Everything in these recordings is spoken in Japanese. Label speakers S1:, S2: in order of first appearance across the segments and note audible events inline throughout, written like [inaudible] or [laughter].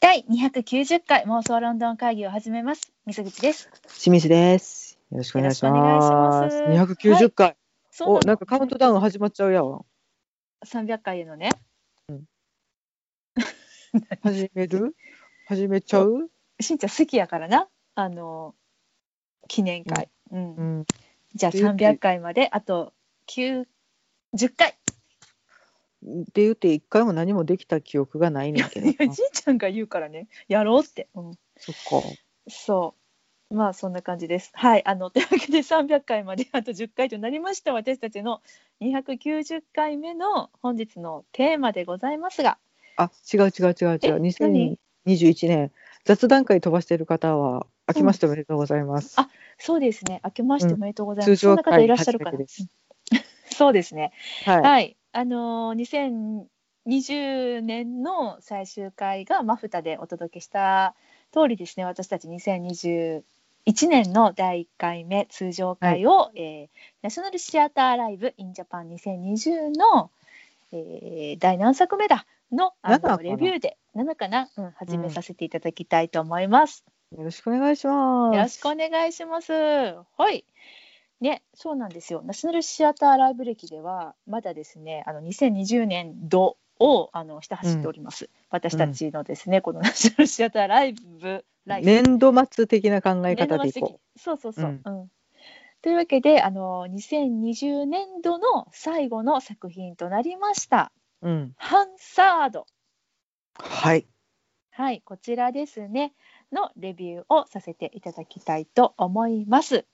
S1: 第290回妄想ロンドン会議を始めます。水口です。
S2: 清水です。よろしくお願いし
S1: よろしくお願いし
S2: ま。
S1: ますす
S2: 二百九十回、
S1: そう
S2: お、なんかカウントダウン始まっちゃうやん。
S1: 300回へのね。
S2: 始める？始めちゃう？
S1: しんちゃん好きやからな。あの記念会。うん。
S2: うん。
S1: じゃあ
S2: って言って
S1: 300回まであと9 10回。
S2: って言って一回も何もできた記憶がないねんけど
S1: いや
S2: な。
S1: じいちゃんが言うからね。やろうって。うん。
S2: そっか。
S1: そう。まあそんな感じです。はい。あのというわけで300回まであと10回となりました私たちの290回目の本日のテーマでございますが。
S2: あ、違う違う違う違
S1: え
S2: う。二千二十一年雑談会飛ばしてる方は明けましておめでとうございます。
S1: あそうですね。明けましておめでとうございます。
S2: 通常
S1: そんな方いらっしゃるかな。
S2: 会初めてです
S1: うん [laughs] そうですね。
S2: はい。
S1: はい。あのー2020年の最終回がマフタでお届けした通りですね。私たち2021年の第1回目通常回を、えーナショナルシアターライブインジャパン2020の、えー第何作目だのあ
S2: 7かな
S1: のレビューで7かな、うん、始めさせていただきたいと思います。
S2: よろしくお願いします。
S1: よろしくお願いします。はい。ね、そうなんですよ。ナショナルシアターライブ歴では、まだですね、あの2020年度をあの下走っております。私たちのですね、このナショナルシアターライブ、ライブ
S2: 年度末的な考え方でいこ
S1: 末的そうそうそう。
S2: うん
S1: うんというわけで、あの2020年度の最後の作品となりました。
S2: う。うん。
S1: ハンサード。
S2: はい。
S1: はい、こちらですね。のレビューをさせていただきたいと思います。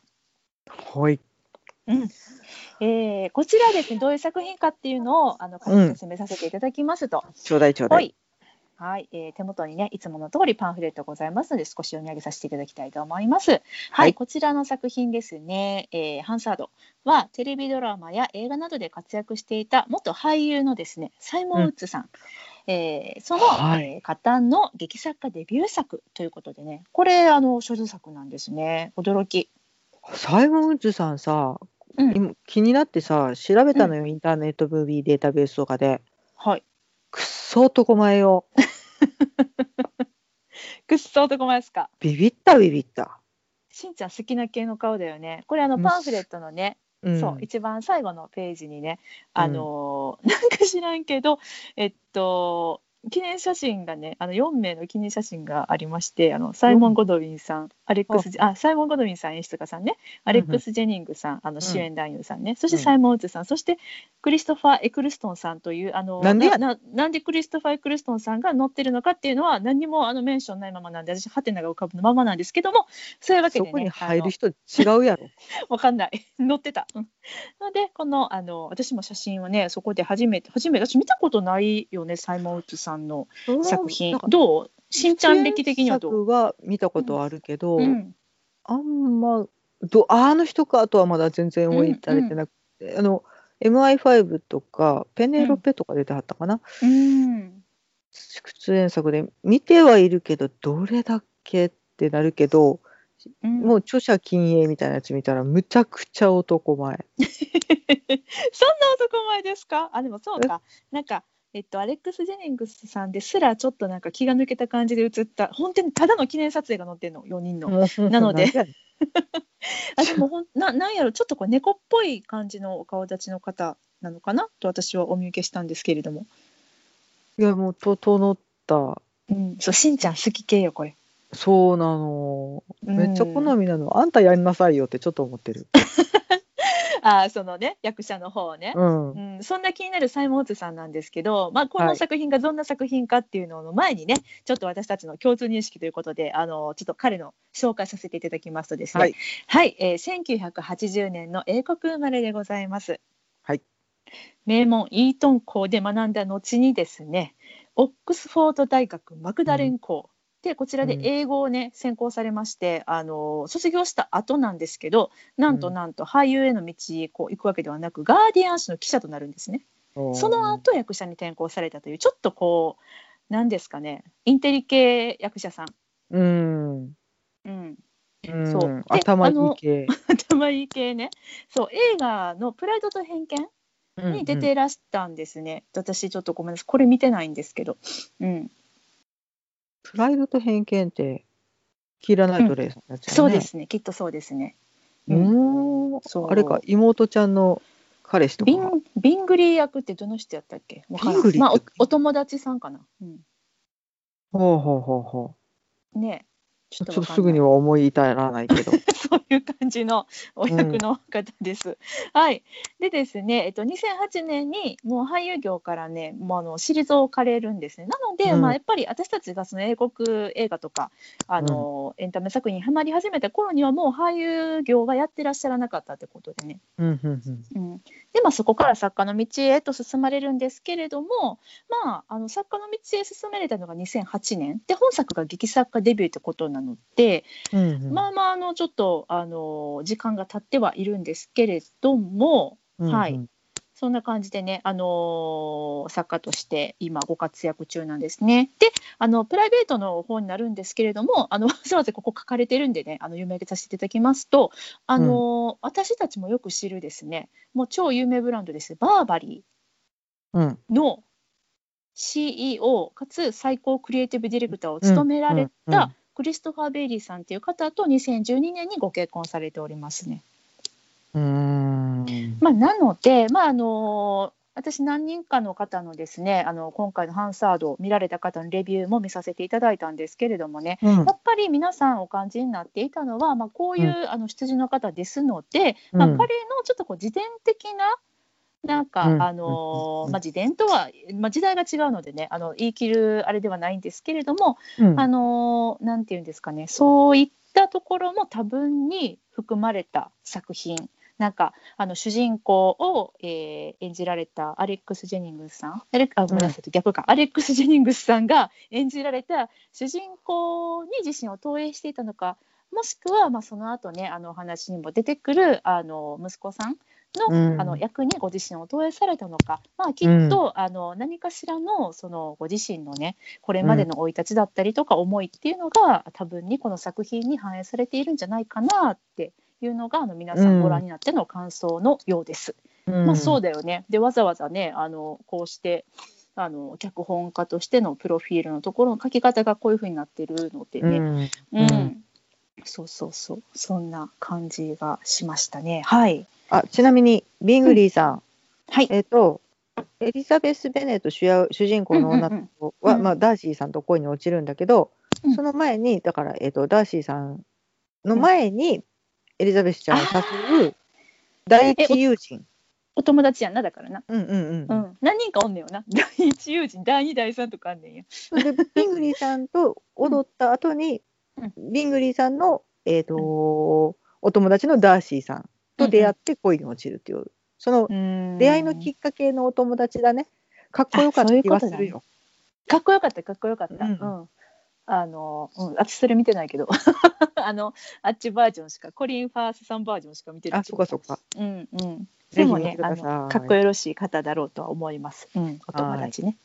S2: はい。
S1: うん。えーこちらですねどういう作品かっていうのをあの簡単に説明させていただきますと、
S2: ちょうだいちょうだ。
S1: はいい、はい。えー手元にねいつもの通りパンフレットございますので少し読み上げさせていただきたいと思います。はい、
S2: はい。
S1: こちらの作品ですね、えーハンサードはテレビドラマや映画などで活躍していた元俳優のですねサイモン・ウッズさん、えーその、
S2: はい。
S1: えー方の劇作家デビュー作ということでねこれあの所蔵作なんですね。驚き。
S2: サイモン・ウッズさんさ、
S1: うん。
S2: 今気になってさ調べたのよ、インターネットムービーデータベースとかで。
S1: はい。
S2: くっそ男前よ [laughs]
S1: くっそ男前ですか？
S2: ビビったビビった、
S1: しんちゃん好きな系の顔だよね。これあの
S2: うん。
S1: パンフレットのね、
S2: うん、
S1: そう一番最後のページにね、あのー [laughs] なんか知らんけど、えっと記念写真がね、あの4名の記念写真がありまして、あのサイモン・ゴドウィンさん、アレックスジあサイモン・ゴドウィンさん演出家さんね、アレックス・ジェニングさん、あの主演男優さんね、そして
S2: うん。
S1: サイモン・ウッズさん、そしてクリストファー・エクルストンさんというあの
S2: なんでや？
S1: ななんでクリストファー・エクルストンさんが載ってるのかっていうのは何にもあのメンションないままなんで私ハテナが浮かぶままなんですけどもそういうわけでね。
S2: そこに入る人違うやろ。
S1: わかんない。載ってた。うん。なので、この、あの、私も写真をね、そこで初めて、初めて、私見たことないよね、サイモン・ウッズさんの作品。どう？しんちゃん歴的にはどう？
S2: は見たことはあるけど、
S1: うん。
S2: あんまどあの人かとはまだ全然追いたれてなくて、あの MI5 とかペネロペとか出てはったかな、
S1: うん。
S2: 出演作で見てはいるけどどれだけってなるけど、
S1: うん、
S2: もう著者禁影みたいなやつ見たらむちゃくちゃ男前。[laughs]
S1: そんな男前ですか？あ、でもそうか。なんか、えっと、アレックス・ジェニングスさんですらちょっとなんか気が抜けた感じで写った。本当にただの記念撮影が載ってんの4人の。なので。[laughs] [laughs] あでもほんななんやろちょっとこう猫っぽい感じのお顔立ちの方なのかなと私はお見受けしたんですけれども。
S2: いやもう整った。
S1: うん、そうしんちゃん好き系よこれ。
S2: そうなの。めっちゃ好
S1: うん
S2: みなの、あんたやんなさいよってちょっと思ってる、[laughs]
S1: あーそのね役者の方ね。
S2: うん。
S1: うん、そんな気になるサイモン・ウッズさんなんですけど、まあ、この
S2: はい
S1: 作品がどんな作品かっていうのの前にね、ちょっと私たちの共通認識ということであのちょっと彼の紹介させていただきますとですね。
S2: はい、
S1: はい。えー1980年の英国生まれでございます。
S2: はい。
S1: 名門イートン校で学んだ後にですねオックスフォード大学マクダレン校、でこちらで
S2: うん。
S1: 英語をね専攻されましてあの卒業した後なんですけどなんと
S2: うん。
S1: なんと俳優への道こう行くわけではなくガーディアン紙の記者となるんですね。その後役者に転向されたというちょっとこう何ですかねインテリ系役者さん。
S2: うん、
S1: うん、
S2: うん、
S1: そう。で
S2: 頭いい系。[laughs]
S1: 頭いい系ね。そう映画の「プライドと偏見」に出てらしたんですね、私ちょっとごめんなさい。これ見てないんですけど、うん、
S2: プライドと偏見って、キーラ・ナイトレイさんのやつ、ね
S1: そうで。すねきっとそうですね。
S2: うーん。
S1: そう
S2: あれか、妹ちゃんの彼氏とか
S1: ビ。ンビングリー役ってどの人やったっけ？
S2: ビングリー
S1: まあおお友達さんかな。うん、
S2: ほうほうほうほう。
S1: っと
S2: ちょっとすぐに
S1: は
S2: は思い至らないけど。[laughs]
S1: そういう感じのお役の方です。はい。でですね、えっと2008年にもう俳優業からね、もうあの退かれるんですね。なので、
S2: うん
S1: まあやっぱり私たちがその英国映画とかあの、エンタメ作品にハマり始めた頃にはもう俳優業はやってらっしゃらなかったってことでね。
S2: うんうんうん。
S1: うん、で、まあ、そこから作家の道へと進まれるんですけれども、まあ、あの作家の道へ進まれたのが2008年で本作が劇作家デビューってことなので、
S2: うんうん。
S1: まあまああのちょっとあの時間が経ってはいるんですけれども
S2: うんうん。
S1: はい。そんな感じでね、あの作家として今ご活躍中なんですね。であのプライベートの方になるんですけれどもあの [laughs] すみませんここ書かれてるんでねあの有名させていただきますと、あの私たちもよく知るですねもう超有名ブランドですバーバリ
S2: うん。
S1: ーの CEO かつ最高クリエイティブディレクターを務められ
S2: うんうんうん
S1: たクリストファー・ベイリーさんっていう方と2012年にご結婚されておりますね。
S2: うーん。
S1: まあ、なので、まああの私何人かの方のですねあの今回のハンサードを見られた方のレビューも見させていただいたんですけれどもね
S2: うん
S1: やっぱり皆さんお感じになっていたのは、まあ、こういう、あの羊の方ですので、まあ、
S2: うん
S1: 彼のちょっとこう自伝的ななんか、
S2: うん
S1: あの
S2: うん。
S1: まあ、自伝とは、まあ、時代が違うのでねあの言い切るあれではないんですけれども、
S2: うん。
S1: あのなんていうんですかねそういったところも多分に含まれた作品。なんかあの主人公を、えー演じられたアレックス・ジェニングスさん。アレあごめんなさい、逆か。アレックス・ジェニングスさんが演じられた主人公に自身を投影していたのかもしくは、まあ、その後ねあのお話にも出てくるあの息子さんの,、
S2: うん。
S1: あの役にご自身を投影されたのか、まあ、きっと、あの何かしらのそのご自身のねこれまでの生い立ちだったりとか思いっていうのが、多分にこの作品に反映されているんじゃないかなっていうのがあの皆さんご覧になっての感想のようです。まあそうだよね。でわざわざねあのこうしてあの脚本家としてのプロフィールのところの書き方がこういう風になってるのでね。
S2: うん。
S1: うん、
S2: うん
S1: そうそうそうそんな感じがしましたね。はい
S2: あちなみにビングリーさん、
S1: はい。
S2: えっ、とエリザベス・ベネット主役主人公の女の子は、
S1: うんうん
S2: まあ、ダーシーさんと恋に落ちるんだけど、
S1: うん
S2: その前にだから、えっとダーシーさんの前にエリザベスちゃんを誘う第一友人。
S1: お友達やんなだからな。
S2: うんうんうん
S1: うん。何人かおんねんよな。[laughs] 第一友人第二第三とかあんねんや。
S2: それでビングリーさんと踊った後に、ビングリーさんの、えーとお友達のダーシーさんと出会って恋に落ちるっていう、その出
S1: 出
S2: 会いのきっかけのお友達だね。かっこよかった気がするよ。
S1: かっこよかったかっこよかった。
S2: う
S1: うんん。あの、うん、私それ見てないけど、[laughs] あの、あっちバージョンしか、コリン・ファースさんバージョンしか見てない
S2: あ。そっかそっか。
S1: うんうん。でもねあの、かっこよろしい方だろうとは思います。うん、お友達ね。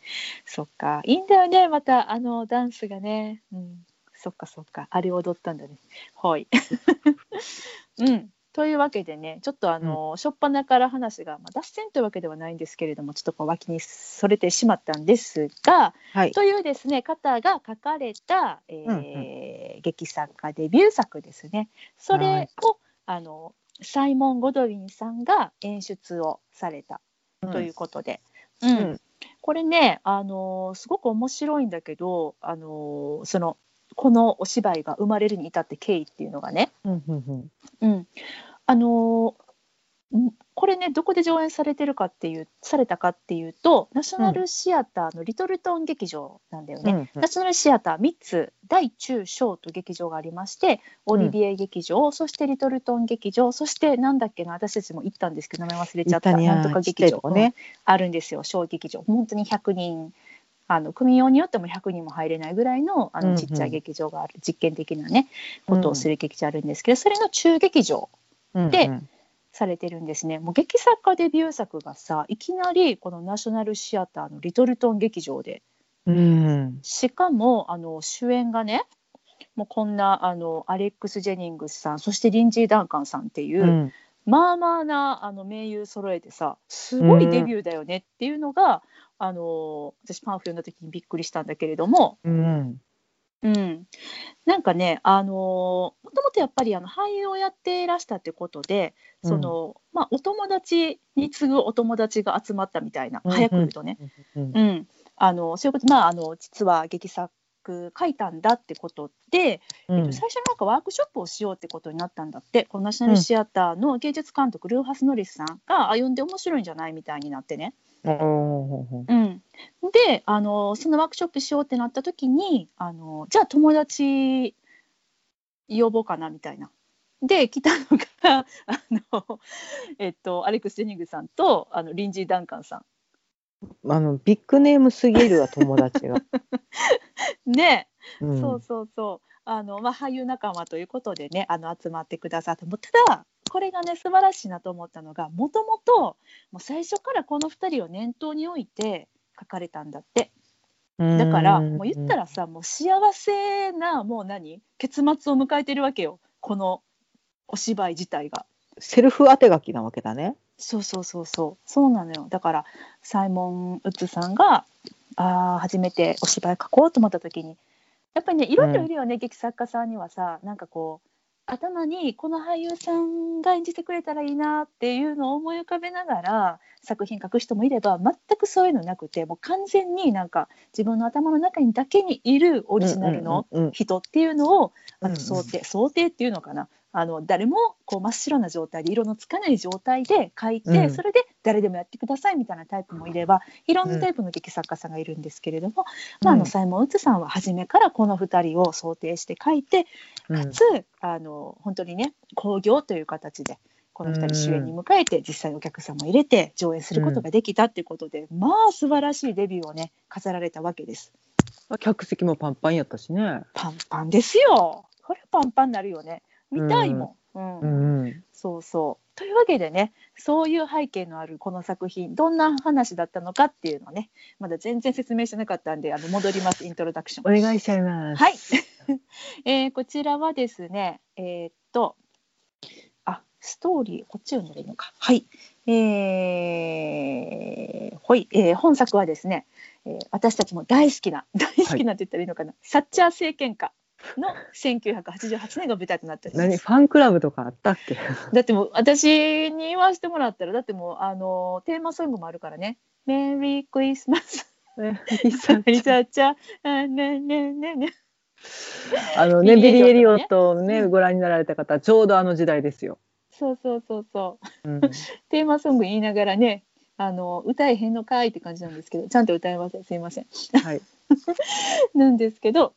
S1: そっか。いいんだよね、また、あの、ダンスがね。うん。そっかそっか。あれ踊ったんだね。はい。[laughs] うん。というわけでね、ちょっとあの、初っ端から話が、まあ、脱線というわけではないんですけれども、ちょっとこう脇にそれてしまったんですが、
S2: はい。
S1: というですね方が書かれた、えー劇作家デビュー作ですねそれを、あのサイモン・ゴドウィンさんが演出をされたということで、うん
S2: うん
S1: これね、あのすごく面白いんだけど、あのそのこのお芝居が生まれるに至って経緯っていうのがね、
S2: うん。うんうん
S1: うん、あのんこれねどこで上演されてるかっていうされたかっていうとナショナルシアターのリトルトン劇場なんだよね。
S2: うんうん
S1: ナショナルシアター3つ大中小と劇場がありましてオリビエ劇場、そしてリトルトン劇場そしてなんだっけな私たちも行ったんですけど名前忘れちゃった。なんとか劇場
S2: ね。
S1: あるんですよ小劇場。本当に100人あの組用によっても100人も入れないぐらいのあ
S2: うんうん。
S1: のちっちゃい劇場がある、実験的なねことをする劇場あるんですけど、それの中劇場で
S2: うんうん。
S1: されてるんですね。もう劇作家デビュー作がさいきなりこのナショナルシアターのリトルトン劇場で
S2: うん。
S1: しかもあの主演がねもうこんなあのアレックス・ジェニングスさんそしてリンジー・ダンカンさんっていう、
S2: うん
S1: まあまあなあの名優揃えてさすごいデビューだよねっていうのが、あの私パンフ読んだ時にびっくりしたんだけれども。
S2: うん。
S1: うん、なんかね、あのーもともとやっぱりあの俳優をやっていらしたってことで、そのまあ、お友達に次ぐお友達が集まったみたいな、
S2: うん
S1: 早く言うとね、
S2: うん
S1: うん、あのそういうこと、まあ、あの実は劇作書いたんだってことで、
S2: うん。
S1: えっと、最初になんかワークショップをしようってことになったんだって、このナショナルシアターの芸術監督、ルーハス・ノリスさんが歩んで面白いんじゃないみたいになってね。うん、であのそのワークショップしようってなった時にあのじゃあ友達呼ぼうかなみたいな。で来たのがあの、えっと、アレックス・ジェニングさんとあのリンジー・ダンカンさ
S2: あのビッグネームすぎるわ友達が。
S1: ん。[laughs] ね、
S2: うん
S1: そうそうそうあの、まあ、俳優仲間ということでねあの集まってくださってもうただこれがね素晴らしいなと思ったのがもともと最初からこの2人を念頭に置いて書かれたんだって。だからもう言ったらさもう幸せなもう何結末を迎えてるわけよこのお芝居自体が。
S2: セルフ当て書きなわけだね。
S1: そうそうそうそう。そうなのよ。だからサイモン・ウッズさんがあー初めてお芝居書こうと思った時にやっぱりねいろいろいるよね、劇作家さんにはさなんかこう頭にこの俳優さんが演じてくれたらいいなっていうのを思い浮かべながら作品書く人もいれば全くそういうのなくてもう完全になんか自分の頭の中にだけにいるオリジナルの
S2: うんうんうん
S1: 人っていうのをあ
S2: うんうん。
S1: の想定、想定っていうのかなあの誰もこう真っ白な状態で色のつかない状態で書いて、
S2: うん
S1: それで誰でもやってくださいみたいなタイプもいればいろんなタイプの劇作家さんがいるんですけれども、まあ、あのサイモン・ウッズさんは初めからこの2人を想定して書いて
S2: うん
S1: かつ、あの本当にね興行という形でこの2人主演に迎えて実際にお客さんも入れて上演することができたっていうことで、まあ素晴らしいデビューをね飾られたわけです。
S2: 客席もパンパンやったしね。
S1: パンパンですよ。これパンパンになるよね。見たいもん。うん
S2: うんうん。
S1: そうそう。というわけでね、そういう背景のあるこの作品、どんな話だったのかっていうのをね、まだ全然説明してなかったんで、あの戻ります、イントロダクション。
S2: お願いしちゃいます。
S1: はい。[laughs] えーこちらはですね、えーっと、あ、ストーリー、こっち読んだらいいのか。はい。えーほい、えー本作はですね、えー私たちも大好きな、大好きなって言ったらいいのかな、サッチャー政権下の1988年が舞台となっております。
S2: 何ファンクラブとかあったっけ？[laughs]
S1: だってもう私に言わせてもらったらだってもうあのテーマソングもあるからね「メリークリスマス」
S2: リサ
S1: リサちゃんあねねねね
S2: あのね。
S1: ビリー
S2: エリオ
S1: ット
S2: をね
S1: うん。
S2: ご覧になられた方ちょうどあの時代ですよ。
S1: そうそうそうそう。
S2: うん、[laughs]
S1: テーマソング言いながらねあの歌えへんのかいって感じなんですけどちゃんと歌えません。すいません。
S2: はい。[laughs]
S1: なんですけど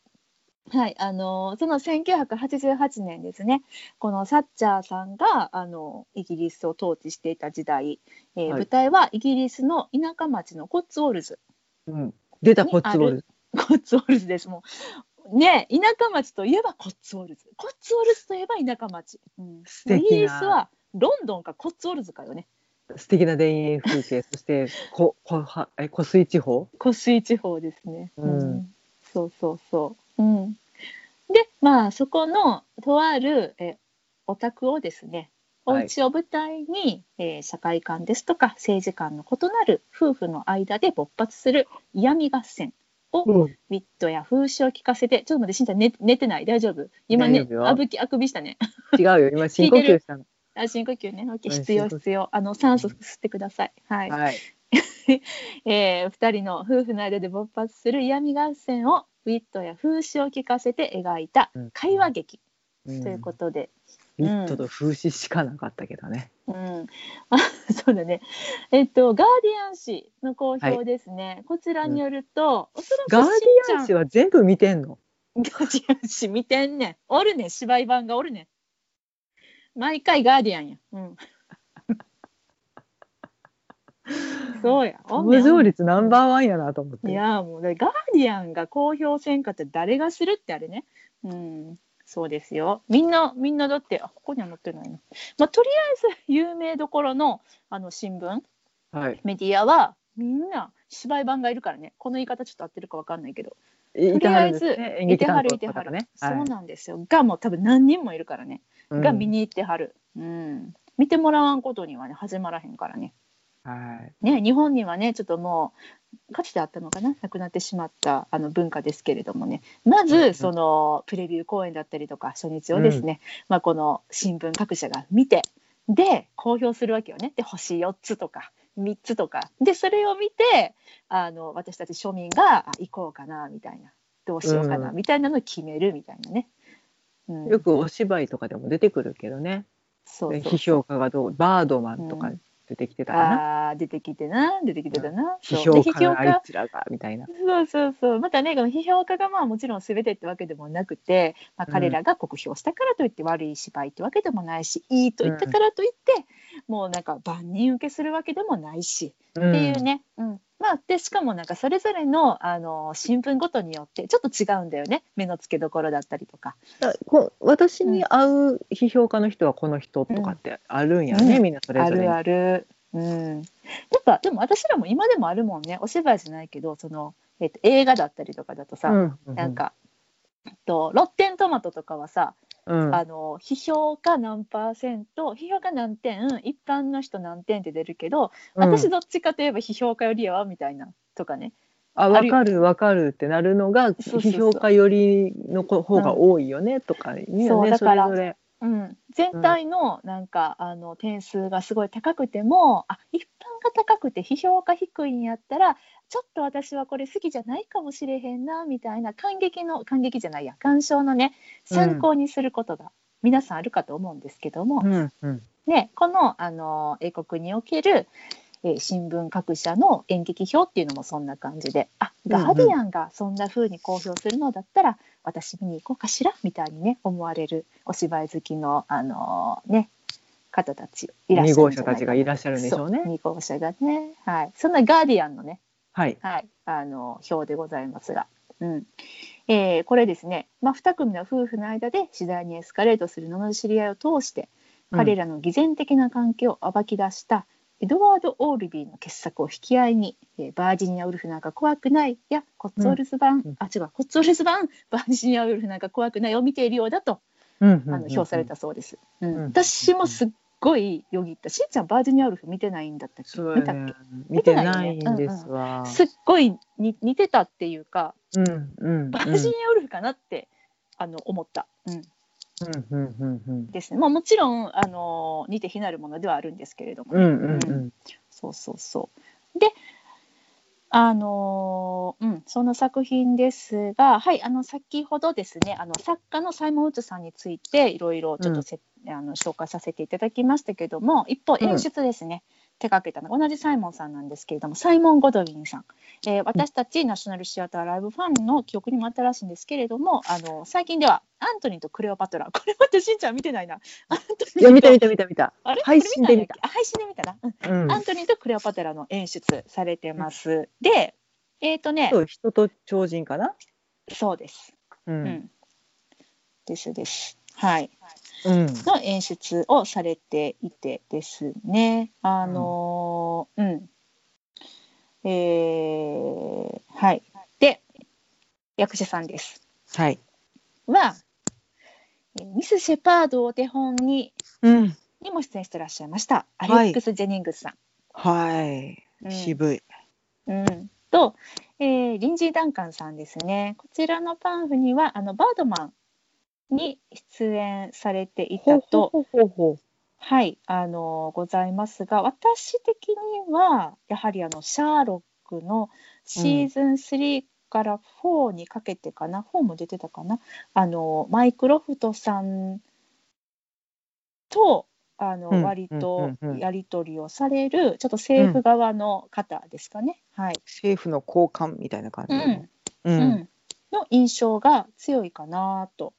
S1: はいあのその1988年ですねこのサッチャーさんがあのイギリスを統治していた時代、えー
S2: はい
S1: 舞台はイギリスの田舎町のコッツウォルズ
S2: うん、出たコッツウォルズ。
S1: コッツウォルズです。もうね田舎町といえばコッツウォルズ。コッツウォルズといえば田舎町。うん、
S2: 素
S1: イギリスはロンドンかコッツウォルズかよね。
S2: 素敵な田園風景 [laughs] そしてここはえ湖水地方？
S1: 湖水地方ですね。
S2: うん
S1: そうそうそう。うん。でまあそこのとあるえお宅をですね。お
S2: はい
S1: 家を舞台に、えー社会観ですとか政治観の異なる夫婦の間で勃発する嫌味合戦を
S2: うん、
S1: ウィットや風刺を聞かせて、ちょっと待って、しんちゃん寝寝てない？大丈夫？今ねあぶき、あくびしたね。
S2: 違うよ今 [laughs] 深呼吸したの。
S1: あ深呼吸ね。オッケー
S2: うん
S1: 必要、必要。あの、酸素吸ってください。はい。
S2: はい。[laughs]
S1: えー二人の夫婦の間で勃発する嫌味合戦を、ウィットや風刺を聞かせて描いた
S2: うん
S1: 会話劇
S2: うん
S1: ということで、
S2: ビットと風刺しかなかったけどね。
S1: うん、あ [laughs] そうだね。えっと、ガーディアン紙の好評ですね。こちらによると、おそらく
S2: ガーディアン
S1: しんち
S2: 紙は全部見てんの？
S1: ガーディアン紙見てんねん。おるねん、芝居版がおるねん。毎回ガーディアンや。うん。そうや。
S2: 登場率ナンバーワンやなと思って。
S1: いやもうだガーディアンが公表せんかって誰がするってあれね。うん。そうですよ。みんな、みんなだって、あ、ここには載ってないな。まあ、とりあえず、有名どころの、あの、新聞、
S2: はい。
S1: メディアは、みんな芝居版がいるからね。この言い方ちょっと合ってるかわかんないけど。
S2: いてはるんです
S1: とり
S2: ね。演
S1: いてはるいてはる。そうなんですよ。がもう多分何人もいるからね。
S2: はい
S1: が見に行ってはる。うん。見てもらわんことにはね、始まらへんからね。
S2: はい。
S1: ね、日本にはねちょっともうかつてあったのかな？なくなってしまったあの文化ですけれどもね。ま
S2: うん
S1: ずそのプレビュー公演だったりとか初日をですね、まあ、この新聞各社が見てで公表するわけよね。で星4つとか3つとか。でそれを見てあの私たち庶民があ行こうかなみたいな。どうしようかな、
S2: うん。
S1: みたいなのを決めるみたいなね。うん、
S2: よくお芝居とかでも出てくるけどね。
S1: そう。
S2: 批評家がどう、バードマンとか
S1: うん
S2: 出てきてたかな？
S1: あー出てきてな。出てきてたな。うで
S2: 評家のあいつらがみたいな。
S1: そうそうそう。またねこの批評家がまあもちろん全てってわけでもなくて、まあ、
S2: うん。
S1: 彼らが酷評したからといって悪い芝居ってわけでもないし、いいと言ったからといって、もうなんか万人受けするわけでもないし、
S2: っ
S1: っていうね、うんまあ、でしかもなんかそれぞれのあの新聞ごとによってちょっと違うんだよね。目の付けどころだったりとか。
S2: だこ私に合う批評家の人はこの人とかってあるんやね、
S1: うん。
S2: みんなそれぞれに。
S1: あるある。うん、やっぱでも私らも今でもあるもんね。お芝居じゃないけどその、えっと映画だったりとかだとさ、
S2: うんうん。
S1: なんか、えっと、ロッテントマトとかはさ、
S2: うん。
S1: あの批評家何パーセント批評家何点一般の人何点って出るけど、
S2: うん。
S1: 私どっちかといえば批評家よりやわみたいなとかね
S2: あ分かる分かるってなるのが批評家寄りの子方が多いよね、とかねそ
S1: そうだから
S2: れぞれ。
S1: うん、全体のなんか、あの点数がすごい高くてもあ一般が高くて批評が低いんやったらちょっと私はこれ好きじゃないかもしれへんなみたいな感激の感激じゃないや鑑賞のね参考にすることが皆さんあるかと思うんですけども、
S2: うんうん。
S1: ね、このあの英国における、えー新聞各社の演劇表っていうのもそんな感じであ
S2: うんうん。
S1: ガーディアンがそんな風に公表するのだったら、私見に行こうかしらみたいにね思われるお芝居好きのあのね方たちいらっしゃる
S2: 二号車
S1: んじゃないかな。
S2: たちがいらっしゃるんでしょうね。
S1: そ。2号車がねはい。そんなガーディアンのね
S2: はい。
S1: はい、あの表でございますが、うん。えーこれですね、まあ、2組の夫婦の間で次第にエスカレートする罵り合いを通して彼らの偽善的な関係を暴き出したエドワード・オールビーの傑作を引き合いに「えーバージニア・ウルフなんか怖くない」や「コッツォルズ版」
S2: うん。
S1: あ違う「コッツォルズ版バージニア・ウルフなんか怖くない」を見ているようだと
S2: うんうん
S1: あの評されたそうです。うん。
S2: うん。
S1: 私もすっごいよぎった。しんちゃんバージニア・ウルフ見てないんだったっけ？
S2: そう
S1: 見たっけ？
S2: 見てないんですわ。
S1: すっごいに似てたっていうか
S2: うんうん。
S1: バージニアウルフかなって、あの思った、うん、
S2: うんうんうんうん
S1: ですね。まあもちろんあの似て非なるものではあるんですけれども、
S2: うんうん。うん。
S1: そうそうそう。で、あのうんその作品ですが、はいあの先ほどですねあの作家のサイモン・ウッズさんについていろいろちょっとせ、あの紹介させていただきましたけれども、一方
S2: うん
S1: 演出ですね。手掛けたの。が同じサイモンさんなんですけれどもサイモン・ゴドウィンさん、えー私たちナショナルシアターライブファンの記憶にも新しいんですけれどもあの最近ではアントニーとクレオパトラ。これまたしんちゃん見てないな。アントニーと
S2: いや見た見た見た見た。
S1: あれ？
S2: 配信で見た。
S1: 配信で見たな、うん。
S2: うん。
S1: アントニーとクレオパトラの演出されてます、でえっ、とね
S2: 人と超人かな？
S1: そうです、
S2: う
S1: うんん。ですですはい。
S2: うん。
S1: の演出をされていてですね。あのーうん、えーはい。で役者さんです。
S2: はい。
S1: はえーミス・シェパードをお手本に
S2: うん。
S1: にも出演してらっしゃいました。ア
S2: はい。
S1: レックス・ジェニングスさん、
S2: はい。
S1: うん。
S2: 渋い。
S1: うん、と、えーリンジー・ダンカンさんですね。こちらのパンフにはあのバードマンに出演されていたと、
S2: ほうほうほう
S1: はい、あのございますが、私的にはやはりあのシャーロックのシーズン3から4にかけてかな、4も出てたかな、あのマイクロフトさんとあの、
S2: うん
S1: 割と
S2: うんうんうん
S1: やり取りをされる、ちょっと政府側の方ですかね。はい。
S2: 政府の高官みたいな感じで。
S1: うん
S2: う。
S1: うんの印象が強いかなと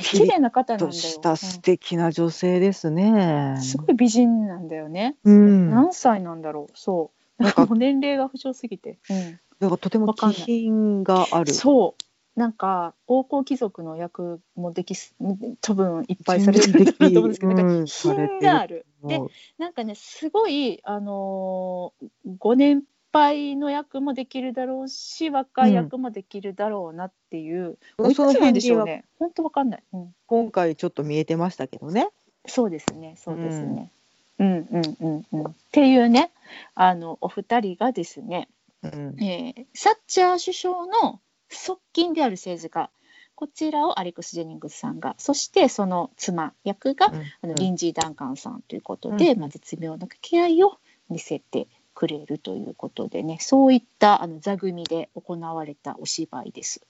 S1: 綺麗な方なんだよ。
S2: とした素敵な女性ですね
S1: うん。すごい美人なんだよね。
S2: うん。
S1: 何歳なんだろう。そう。
S2: なんか
S1: もう年齢が不詳すぎて。うん
S2: だからとても気品がある。
S1: そう。なんか王侯貴族の役もできす多分いっぱいされてると思うんですけど、なんか品がある。でなんかねすごいあのーご年配の役もできるだろうし若い役もできるだろうなっていう、
S2: うん。
S1: おいくつなんでしょうね。本当わかんない、うん、
S2: 今回ちょっと見えてましたけどね。
S1: そうですね。そうですね、うん。うんうんうん。っていうね。あのお二人がですね、
S2: うん。
S1: えーサッチャー首相の側近である政治家。こちらをアレックス・ジェニングスさんが。そしてその妻役が、あのリンジー・ダンカンさんということで、
S2: うん。
S1: まあ、絶妙な掛け合いを見せてくれるということでねそういったあの座組で行われたお芝居です。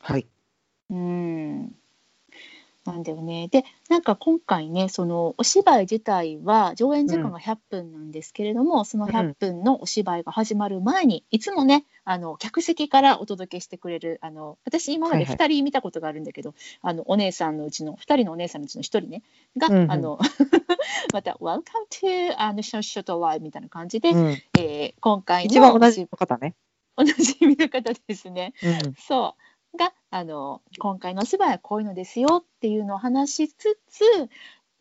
S2: はい。
S1: うんなんだよね。で、なんか今回ね、そのお芝居自体は上演時間が100分なんですけれども、その100分のお芝居が始まる前に、いつもね、あの客席からお届けしてくれる、あの私今まで2人見たことがあるんだけど、あのお姉さんのうちの2人のお姉さんのうちの1人ね、が、
S2: うんうん。
S1: あの [laughs] また Welcome to あのショットライブみたいな感じで、
S2: うん。
S1: えー今回の
S2: 一番同じ方ね。[laughs]
S1: 同じ見の方ですね。
S2: うん。
S1: そうがあの今回のお芝居はこういうのですよっていうのを話しつつ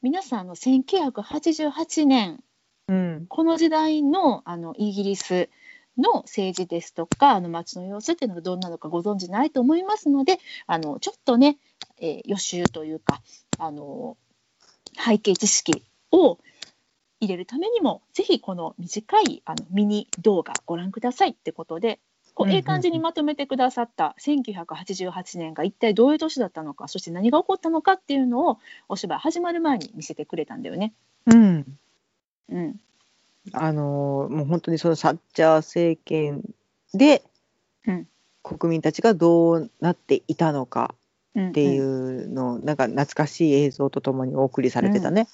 S1: 皆さんあの1988年
S2: うん。
S1: この時代のあのイギリスの政治ですとかあの街の様子っていうのがどんなのかご存じないと思いますのであのちょっとね、えー予習というかあの背景知識を入れるためにもぜひこの短いあのミニ動画ご覧くださいってことでこう
S2: うんうんうん。
S1: ええ感じにまとめてくださった1988年が一体どういう年だったのかそして何が起こったのかっていうのをお芝居始まる前に見せてくれたんだよね。
S2: うん。
S1: うん、
S2: あのーもう本当にそのサッチャー政権で、
S1: うん。
S2: 国民たちがどうなっていたのか
S1: うん、
S2: っていうのを、なんか懐かしい映像とともにお送りされてたね。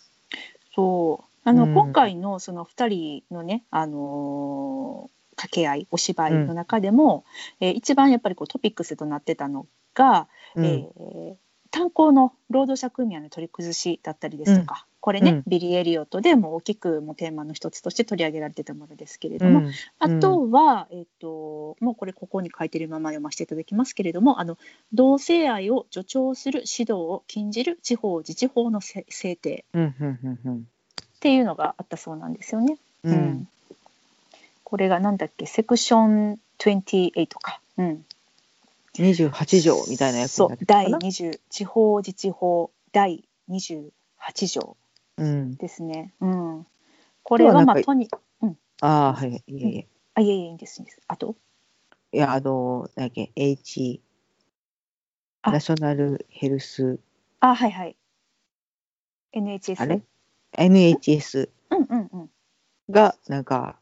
S1: そう。あの、
S2: うん。
S1: 今回のその2人のね、あのー掛け合いお芝居の中でも、えー一番やっぱりこうトピックスとなってたのが、
S2: うん。
S1: えー炭鉱の労働者組合の取り崩しだったりですとか、これね、
S2: うん。
S1: ビリー・エリオットでも大きくもうテーマの一つとして取り上げられてたものですけれども、
S2: うん。
S1: あとは、えっともうこれここに書いてるまま読ませていただきますけれどもあの同性愛を助長する指導を禁じる地方自治法のせ制定
S2: うんうんうんうん。
S1: っていうのがあったそうなんですよね。
S2: うん。
S1: うんこれがなんだっけ？セクション28か。うん、
S2: 28条みたいなやつに
S1: そう第
S2: なってたかな
S1: ？20地方自治法第28条
S2: うん、
S1: ですね。うん、これはまあ
S2: 今
S1: とに
S2: ああはいいえいえ。
S1: あいえいえいいんですいいんです。あと？
S2: いやあの何やっけ？H
S1: あ。
S2: ナショナルヘルス。
S1: あはいはい。NHS
S2: あれ？NHS
S1: うんうんうん。
S2: がなんかえ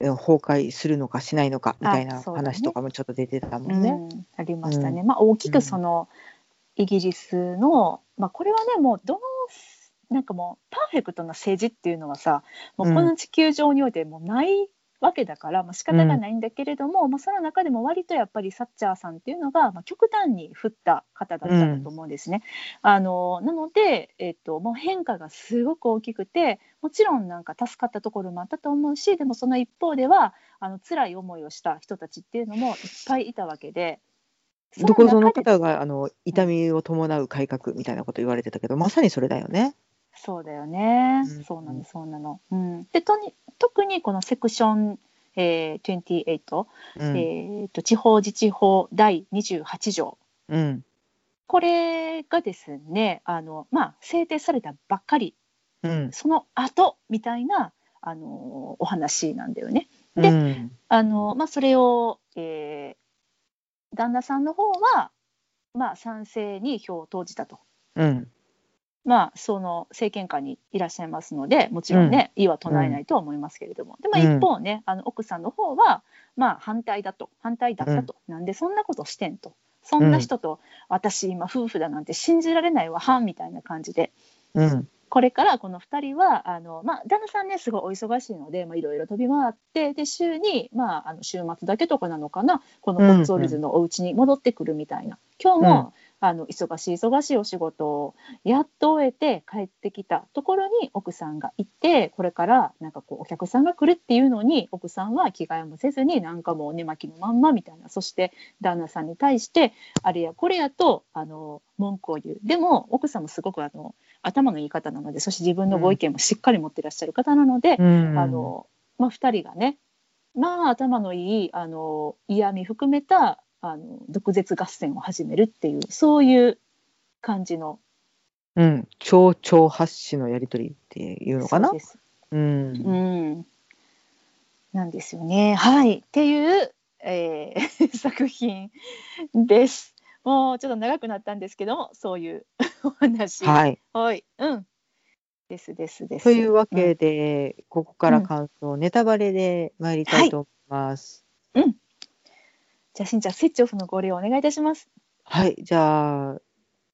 S2: 崩壊するのかしないのかみたいな話とかもちょっと出てたもんね。
S1: うん、ありましたね。
S2: う
S1: まあ大きくその、イギリスの、まあ、これはねもうどのなんかもうパーフェクトな政治っていうのはさもうこの地球上においてもうないわけだから、まあ仕方がないんだけれども、まあ、その中でも割とやっぱりサッチャーさんっていうのが、まあ、極端に振った方だったんだと思うんですね。あのなので、えっともう変化がすごく大きくてもちろんなんか助かったところもあったと思うしでもその一方ではあの辛い思いをした人たちっていうのもいっぱいいたわけで。
S2: どこぞの方があの痛みを伴う改革みたいなこと言われてたけどまさにそれだよね。
S1: そうだよね。
S2: うん。
S1: そうなの、そうなの。うん、でとに特にこのセクション、えー、28、
S2: うん。
S1: えー、と地方自治法第28条。
S2: うん。
S1: これがですねあの、まあ、制定されたばっかり。
S2: うん。
S1: その後みたいなあのお話なんだよね。で
S2: うん。
S1: あのまあ、それを、えー旦那さんの方は、まあ、賛成に票を投じたと。
S2: うん
S1: まあ、その政権下にいらっしゃいますのでもちろんね、異は唱えないとは思いますけれども、でまあ、
S2: うん。
S1: 一方ね、あの奥さんの方は、まあ、反対だと反対だったと、なんでそんなことしてんと。そんな人と私今夫婦だなんて信じられないわはんみたいな感じで。
S2: うん。
S1: これからこの2人はあの、まあ、旦那さんねすごいお忙しいのでまあいろいろ飛び回ってで週に、まあ、あの週末だけとかなのかな。このコッツォルズのお家に戻ってくるみたいな、今日も、あの忙しい忙しいお仕事をやっと終えて帰ってきたところに奥さんがいてこれからなんかこうお客さんが来るっていうのに奥さんは着替えもせずになんかもう寝巻きのまんまみたいなそして旦那さんに対してあれやこれやとあの文句を言う。でも奥さんもすごくあの頭のいい方なのでそして自分のご意見もしっかり持ってらっしゃる方なので、
S2: うん。
S1: あのまあ、2人がねまあ頭のいいあの嫌味含めたあの毒舌合戦を始めるっていうそういう感じの
S2: うん、蝶々発しのやりとりっていうのかな？
S1: そうです
S2: うん
S1: うん、なんですよね。はいっていう、えー [laughs] 作品です。もうちょっと長くなったんですけどもそういうお話。
S2: はい。
S1: はい、うん。ですですです。
S2: というわけで、ここから感想、ネタバレで参りたいと思います。
S1: うん、じゃあしんちゃんスイッチオフのご利用お願いいたします。
S2: はい、じゃあ、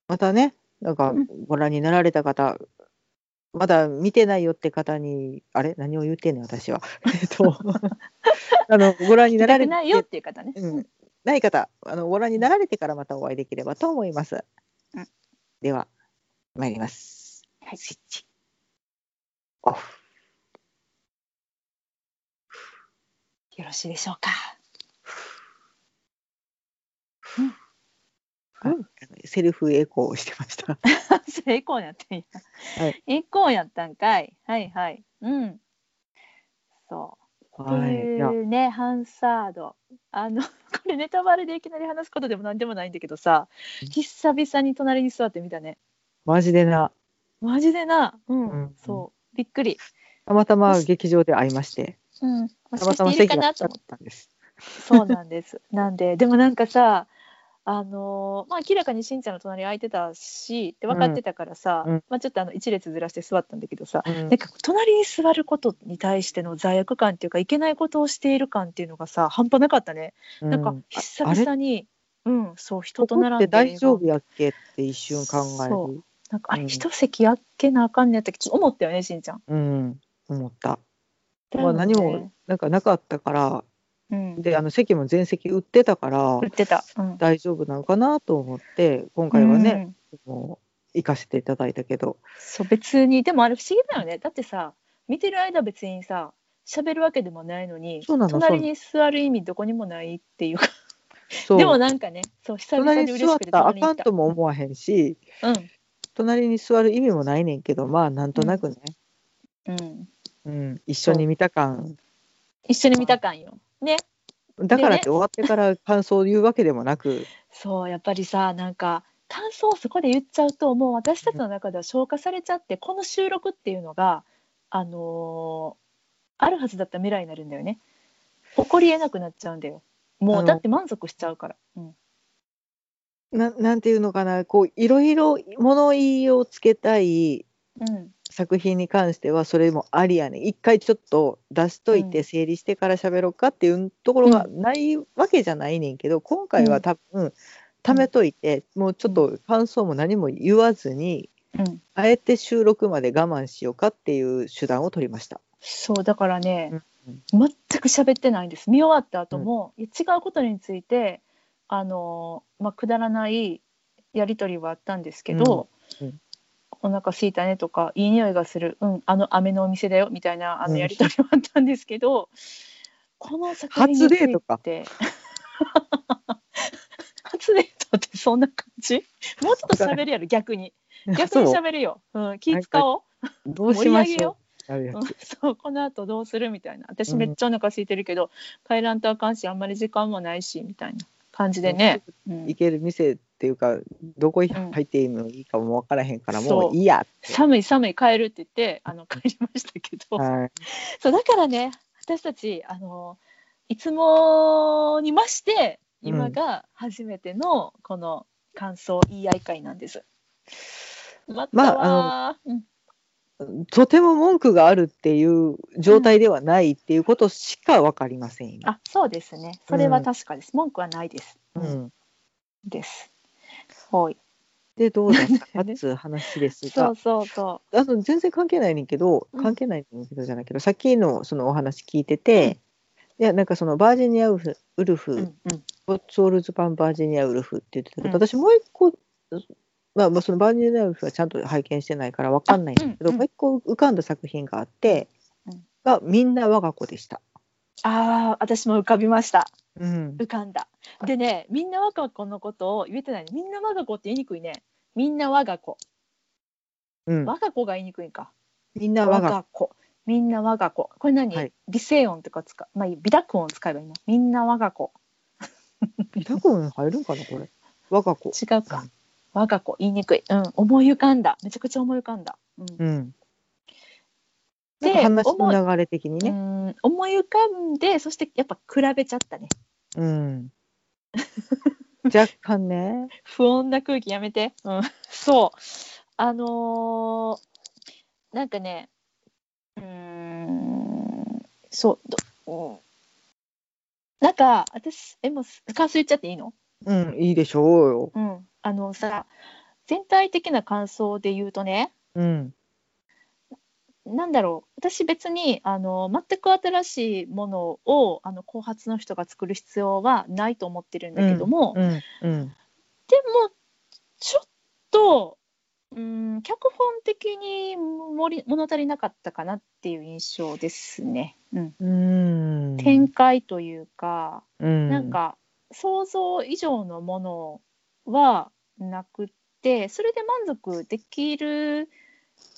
S2: またね、なんか
S1: うん
S2: ご覧になられた方、まだ見てないよって方に、あれ？何を言ってんねん、私は。[laughs] えっと、あの、ご覧になられ
S1: ないよっていう方ね。
S2: うん、ない方あの、ご覧になられてからまたお会いできればと思います。
S1: うん
S2: では、参ります。
S1: はい
S2: スイッチ。オフ。
S1: よろしいでしょうか。
S2: あセルフエコーをしてました。[laughs]
S1: それエコーやったんや。
S2: はい
S1: エコーやったんかい。はいはい。うん。そう。って
S2: はい。いや
S1: いうね、ハンサード。あの、[laughs] これネタバレでいきなり話すことでもなんでもないんだけどさ、
S2: うん
S1: 久々に隣に座ってみたね。
S2: マジでな、
S1: マジでな。うん。
S2: うん
S1: そう。びっくり。
S2: たまたま劇場で会いまして、
S1: うん。も
S2: たまたま
S1: しかしているか
S2: 席が近
S1: なと思っ
S2: かったんです。
S1: そうなんです。なんで、でもなんかさ、あのーまあ明らかにしんちゃんの隣空いてたしって分かってたからさ、
S2: うん。
S1: まあちょっとあの一列ずらして座ったんだけどさ、
S2: うん。
S1: なんか隣に座ることに対しての罪悪感っていうかいけないことをしている感っていうのがさ半端なかったね。なんか
S2: うん
S1: 久
S2: ああれ？
S1: 々に、うん、そう人
S2: こと
S1: 並んで
S2: 大丈夫やっけって一瞬考え
S1: そ
S2: る。
S1: なんかあれ
S2: うん。
S1: 一席空けなあかんねやったっけちょっと思ったよねしんちゃん。
S2: うん、思った。まあ何もなんかなかったから、
S1: うん、
S2: で、あの席も全席売ってたから
S1: 言、ってた。うん、
S2: 大丈夫なのかなと思って、今回はね、もう行かせていただいたけど、
S1: そう別にでもあれ不思議だよね。だってさ見てる間別にさ喋るわけでもないのに
S2: そうなの
S1: 隣に座る意味どこにもないっていうか。
S2: そう。
S1: でもなんかねそう久々
S2: 隣に
S1: 嬉しくて
S2: たらあかん
S1: 隣に行った。
S2: とも思わへんし、
S1: うん。
S2: 隣に座る意味もないねんけど、まあなんとなくね、
S1: うん。
S2: うん、一緒に見た感、
S1: 一緒に見た感よね。
S2: だからって終わってから感想を言うわけでもなく、
S1: そうやっぱりさなんか感想をそこで言っちゃうともう私たちの中では消化されちゃってこの収録っていうのがあのーあるはずだった未来になるんだよね。起こりえなくなっちゃうんだよ。もうだって満足しちゃうから、うん、
S2: ななんていうのかな、こういろいろ物言いをつけたい
S1: うん
S2: 作品に関してはそれもありやね。ん一回ちょっと出しといて
S1: うん。
S2: 整理してから喋ろうかっていうところがないわけじゃないねんけど、今回は多分貯めといて、もうちょっと感想も何も言わずに
S1: うん。
S2: あえて収録まで我慢しようかっていう手段を取りました。
S1: そうだからね、
S2: うん。
S1: 全く喋ってないんです。見終わった後も、違うことについてあのーまあくだらないやり取りはあったんですけど、
S2: うんうん
S1: お腹空いたねとかいい匂いがする。うんあの飴のお店だよみたいなあ
S2: うん。
S1: のやり取りはあったんですけど、この作品について。
S2: 初デートか。[laughs]
S1: 初デートってそんな感じ？もうちょっと喋るやろ逆に。逆に喋るよ、うん、気使おう。
S2: どうしましょう？
S1: う。ん
S2: つ
S1: そうこの後どうする？みたいな。私
S2: うん。
S1: めっちゃお腹空いてるけど、帰らんとあかんしあんまり時間もないしみたいな感じでね、うん。
S2: 行ける店っていうかどこ
S1: ん。
S2: 入っていいのいいかも分からへんから
S1: そう
S2: もう。いいや。
S1: 寒い寒い帰るって言ってあの帰りましたけど、
S2: はい。
S1: そうだからね私たちあのいつもにまして今が初めてのこの感想言い合い会なんです。または、うん
S2: とても文句があるっていう状態ではないっていうことしか分かりません、今。
S1: あそうですね。それは確かです、文句はないです。
S2: うん、
S1: です。はい。
S2: でどうだったか？っつう話ですが。
S1: そうそうそ
S2: あの全然関係ないねんけど
S1: うん。
S2: 関係ないねんけどじゃないけど、さっきのそのお話聞いてて、いやなんかそのバージニアウルフウルフ、
S1: う。うんうん。
S2: コッツウォルズ版バージニアウルフって言ってたけど、
S1: うん。
S2: 私もう一個まあ、まあそのバージニアウルフはちゃんと拝見してないから分かんないんだけど、もう一個浮かんだ作品があって、
S1: うん
S2: がみんな我が子でした。
S1: ああ、私も浮かびました。
S2: うん、
S1: 浮かんだ。でね、みんな我が子のことを言えてないね。みんな我が子って言いにくいね。みんな我が子。
S2: うん、
S1: 我が子が言いにくいんか。
S2: みんな
S1: 我
S2: 我が
S1: が子。みんな我が子。これ何、
S2: はい
S1: 鼻濁音とか使う。まあ鼻濁音使えばいいな。みんな我が子。
S2: 子。多分入るんかなこれ。我が子。
S1: 違うか。我が子言いにくい、うん、思い浮かんだめちゃくちゃ思い浮かんだ。うん
S2: うんで話の流れ的にね。
S1: うん思い浮かんでそしてやっぱ比べちゃったね。
S2: うん。[laughs] 若干ね。
S1: 不穏な空気やめて。うん、そうあのー、なんかねうんそうど、うん、なんか私えもう感想言っちゃっていいの？
S2: うんいいでしょうよ。
S1: うんあのさ全体的な感想で言うとね、
S2: うん、
S1: なんだろう私別にあの全く新しいものをあの後発の人が作る必要はないと思ってるんだけども、
S2: うんうんうん、でも
S1: ちょっとうん脚本的に物足りなかったかなっていう印象ですね。うん、
S2: うん
S1: 展開というか、うん、なんか想像以上のものはなくてそれで満足できる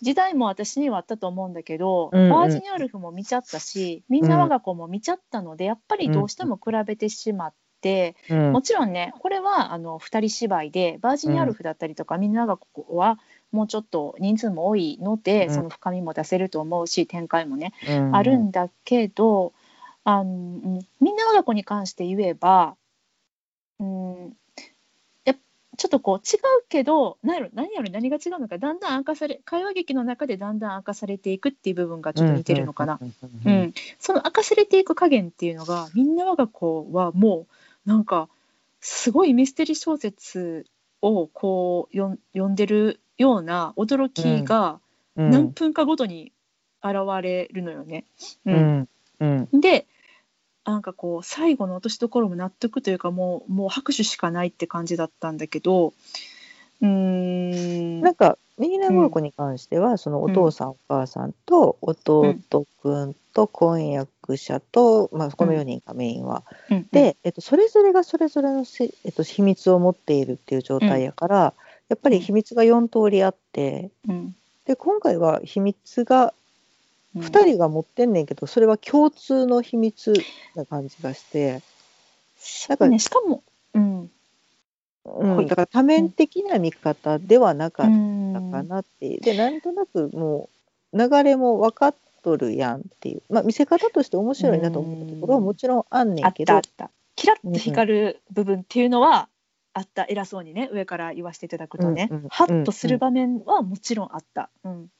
S1: 時代も私にはあったと思うんだけど、うんうん、バージニアルフも見ちゃったしみんな我が子も見ちゃったので、やっぱりどうしても比べてしまって、うん、もちろんねこれはあの2人芝居でバージニアルフだったりとか、みんな我が子はもうちょっと人数も多いので、うん、その深みも出せると思うし展開もね、うん、あるんだけどあのみんな我が子に関して言えば、うん、ちょっとこう違うけど何やろ何やろ何が違うのかだんだん明かされ会話劇の中でだんだん明かされていくっていう部分がちょっと似てるのかな。うん、その明かされていく加減っていうのがみんな我が子はもうなんかすごいミステリー小説をこう読んでるような驚きが何分かごとに現れるのよね。
S2: うんうん、
S1: でなんかこう最後の落としどころも納得というかもうもう拍手しかないって感じだったんだけどうん。
S2: なんか右なご子に関しては、うん、そのお父さん、お母さんと弟くんと婚約者と、まあ、この4人がメインは。うん、で、えっと、それぞれがそれぞれのせ、えっと、秘密を持っているっていう状態やから、やっぱり秘密が4通りあって、で今回は秘密が2人が持ってんねんけどそれは共通の秘密な感じがして。
S1: だから、ね、しかも、うん。
S2: うん、だから多面的な見方ではなかったかなっていう、でなんとなくもう流れも分かっとるやんっていう、まあ、見せ方として面白いなと思ったところはもちろんあんねんけど。
S1: あったあった。キラッと光る部分っていうのは、あった。偉そうにね上から言わせていただくとね、うんうん、ハッとする場面はもちろんあった。うん、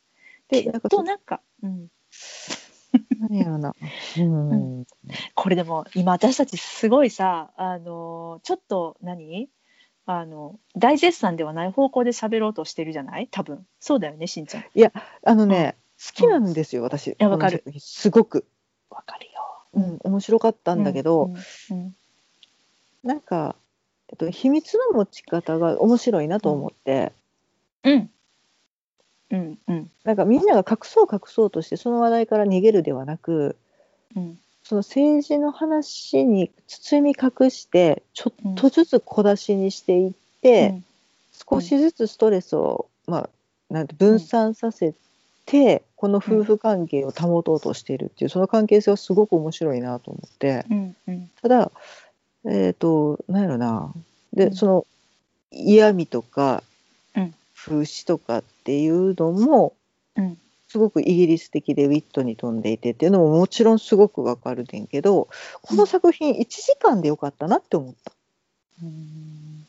S1: でなんかとなんか、うん、[laughs]
S2: 何やろな、うん、うん、
S1: これでも今私たちすごいさあのちょっと何？あの大絶賛ではない方向で喋ろうとしてるじゃない？多分。そうだよねしんちゃん。
S2: いやあのね、うん、好きなんですよ、私。い
S1: やわかる。
S2: すごく。
S1: わかるよ、
S2: うん、面白かったんだけど、うん、なんか、えっと、秘密の持ち方が面白いなと思って、
S1: うんうんうん、
S2: なんかみんなが隠そう隠そうとしてその話題から逃げるではなく、
S1: うん、
S2: その政治の話に包み隠してちょっとずつ小出しにしていって、うん、少しずつストレスを、まあ、なんて分散させて、この夫婦関係を保とうとしているっていうその関係性はすごく面白いなと思って、
S1: うんうん、
S2: ただえっ、ー、と何やろな。で、その嫌味とか風刺とかっていうのも、
S1: うん、
S2: すごくイギリス的でウィットに富んでいてっていうのももちろんすごくわかるねんけどこの作品1時間でよかったなって思った。
S1: うん。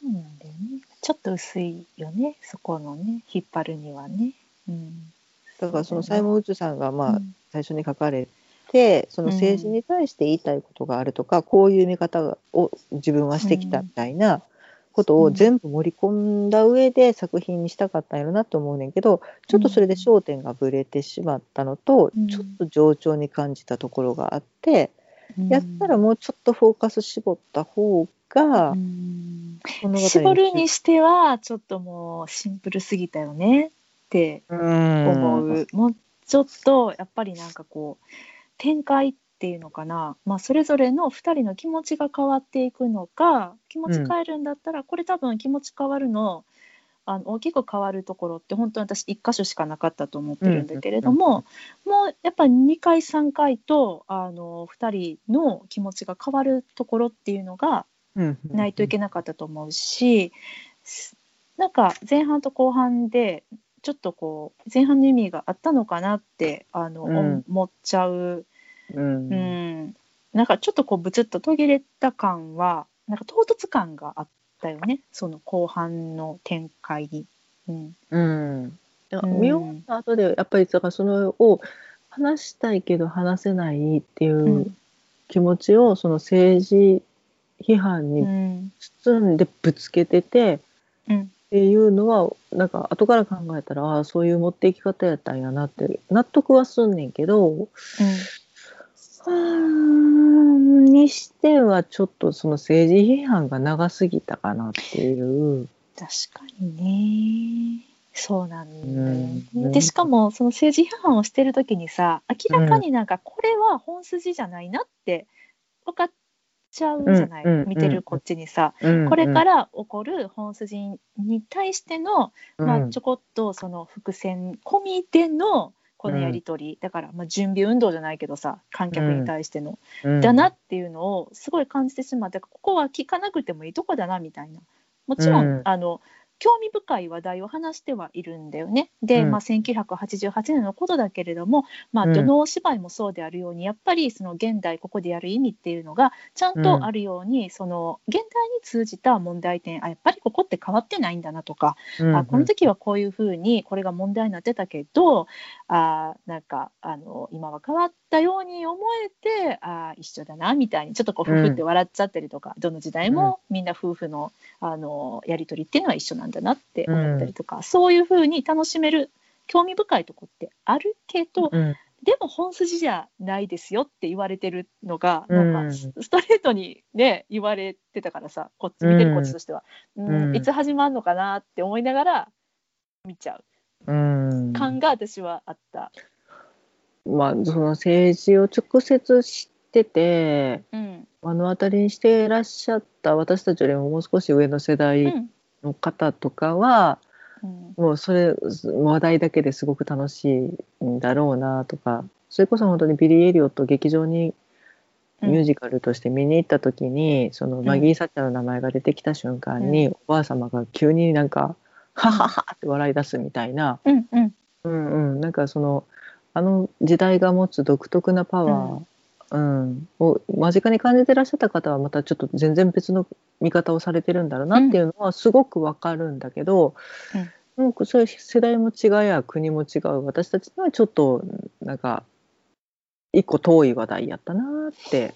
S1: そうなんだよね。ちょっと薄いよね。そこのね。引っ張るにはね。うん、
S2: だからそのサイモン・ウッズさんがまあ最初に書かれて、その政治に対して言いたいことがあるとか、こういう見方を自分はしてきたみたいなことを全部盛り込んだ上で作品にしたかったんやろなと思うねんけどちょっとそれで焦点がぶれてしまったのと、ちょっと冗長に感じたところがあって、やったらもうちょっとフォーカス絞った方が、
S1: 絞るにしてはちょっともうシンプルすぎたよねって思う。もうちょっとやっぱりなんかこう展開っていうのかな、まあ、それぞれの2人の気持ちが変わっていくのか気持ち変えるんだったら、うん、これ多分気持ち変わるのあの大きく変わるところって本当に私1箇所しかなかったと思ってるんだけれども、うん、もうやっぱり2回3回とあの2人の気持ちが変わるところっていうのがないといけなかったと思うし、なんか前半と後半でちょっとこう前半の意味があったのかなってあの、
S2: うん。
S1: 思っちゃう、
S2: うん。
S1: うん、なんかちょっとこうブツッと途切れた感はなんか唐突感があったよね。その後半の展開に。うん。
S2: うん。見終わった後でやっぱりだからそれを話したいけど話せないっていううん。気持ちをその政治批判
S1: う
S2: に
S1: ん。
S2: 包んでぶつけてて
S1: うん。
S2: っていうのはなんか後から考えたらああそういう持っていき方やったんやなって納得はすんねんけどんにしてはちょっとその政治批判が長すぎたかなっていう。
S1: 確かにね。そうなんだよね、
S2: うん。
S1: でしかもその政治批判をしてる時にさ明らかになんかこれは本筋じゃないなって分かっちゃうじゃない、
S2: うん。うん。
S1: 見てるこっちにさ、
S2: うん。
S1: これから起こる本筋に対しての、まあ、ちょこっとその伏線込みでのこのやり取り、だからまあ準備運動じゃないけどさ観客に対しての、
S2: うん。
S1: だなっていうのをすごい感じてしまってここは聞かなくてもいいとこだなみたいな。もちろん、
S2: うん。
S1: あの興味深い話題を話してはいるんだよね。で、
S2: うん。
S1: まあ、1988年のことだけれども、まあ、
S2: うん。
S1: どのお芝居もそうであるようにやっぱりその現代ここでやる意味っていうのがちゃんとあるように、その現代に通じた問題点あやっぱりここって変わってないんだなとか、
S2: うん
S1: あこの時はこういうふうにこれが問題になってたけどあなんかあの今は変わったように思えてあ一緒だなみたいにちょっとこう
S2: うん。
S1: 夫婦って笑っちゃったりとか、どの時代もみんな夫婦のあのやり取りっていうのは一緒なんだなって思ったりとか、そういうふうに楽しめる興味深いとこってあるけど、
S2: うん。
S1: でも本筋じゃないですよって言われてるのが、
S2: うん。
S1: なんかスストレートにね言われてたからさこっち見てるこっちとしては、うん
S2: うん。
S1: いつ始まるのかなって思いながら見ちゃう。
S2: うん。
S1: 感が私はあった。
S2: まあその政治を直接知ってて
S1: うん。
S2: 目の当たりにしていらっしゃった私たちよりももう少し上の世
S1: う
S2: 代
S1: ん。
S2: の方とかは、
S1: うん。
S2: もうそれ話題だけですごく楽しいんだろうなとかそれこそ本当にビリー・エリオットを劇場に
S1: うん。
S2: ミュージカルとして見に行った時に、そのマギー・サッチャーの名前が出てきた瞬間に、おばあ様が急になんか「ははは」って笑い出すみたいな、
S1: うんうん。
S2: うんうん、なんかそのあの時代が持つ独特なパワー、うん。を間近に感じてらっしゃった方はまたちょっと全然別の見方をされてるんだろうなっていうのはすごくわかるんだけど、もうそういう世代も違いや国も違う私たちにはちょっとなんか一個遠い話題やったなって。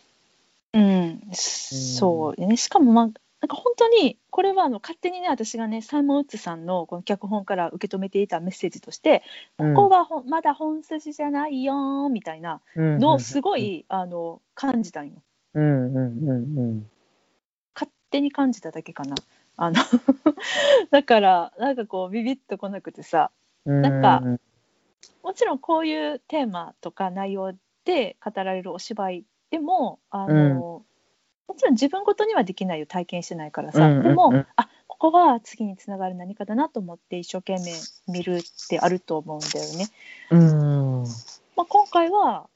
S1: うん、そう。ねしかもまあなんか本当にこれはあの勝手にね私がねサイモン・ウッズさんのこの脚本から受け止めていたメッセージとして、
S2: うん。
S1: ここはほんまだ本筋じゃないよーみたいなのをすごい、あの感じたんよ。
S2: うんうんうんうん。
S1: 勝手に感じただけかな。あの [laughs] だからなんかこうビビッとこなくてさ
S2: うん
S1: なんかもちろんこういうテーマとか内容で語られるお芝居でもあの、もちろん自分ごとにはできないよ体験してないからさ、
S2: うんうんうん。
S1: でもあここは次につながる何かだなと思って一生懸命見るってあると思うんだよね。
S2: うん。
S1: まあ、今回は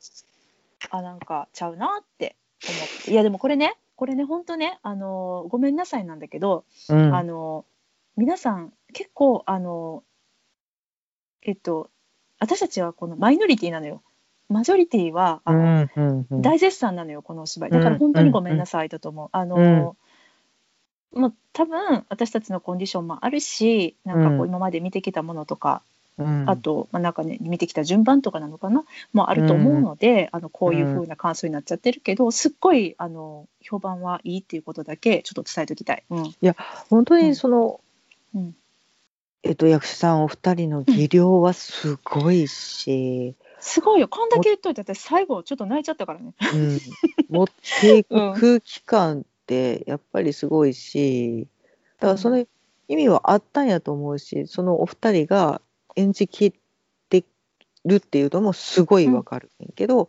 S1: あなんかちゃうなって思って。いやでもこれねこれね本当ねあのごめんなさいなんだけど、
S2: うん。
S1: あの皆さん結構あのえっと私たちはこのマイノリティなのよ。マジョリティはあの、
S2: うんうんうん。
S1: 大絶賛なのよこのお芝居。だから本当にごめんなさいだと思う。あの、もう多分私たちのコンディションもあるしなんかこ
S2: う
S1: うん。今まで見てきたものとか、
S2: うん。
S1: あと、まあ、なんかね見てきた順番とかなのかな？もあると思うので、あのこういう風な感想になっちゃってるけど、すっごいあの評判はいいっていうことだけちょっと伝えておきたい。うん。
S2: 本当にその、
S1: うん。
S2: えっと、役者さんお二人の技量はすごいし、
S1: すごいよこんだけ言っといて私最後ちょっと泣いちゃったからね。
S2: うん、持っていく
S1: うん
S2: 空気感ってやっぱりすごいしだからその意味はあったんやと思うしそのお二人が演じきってるっていうのもすごいわかるけど、
S1: うん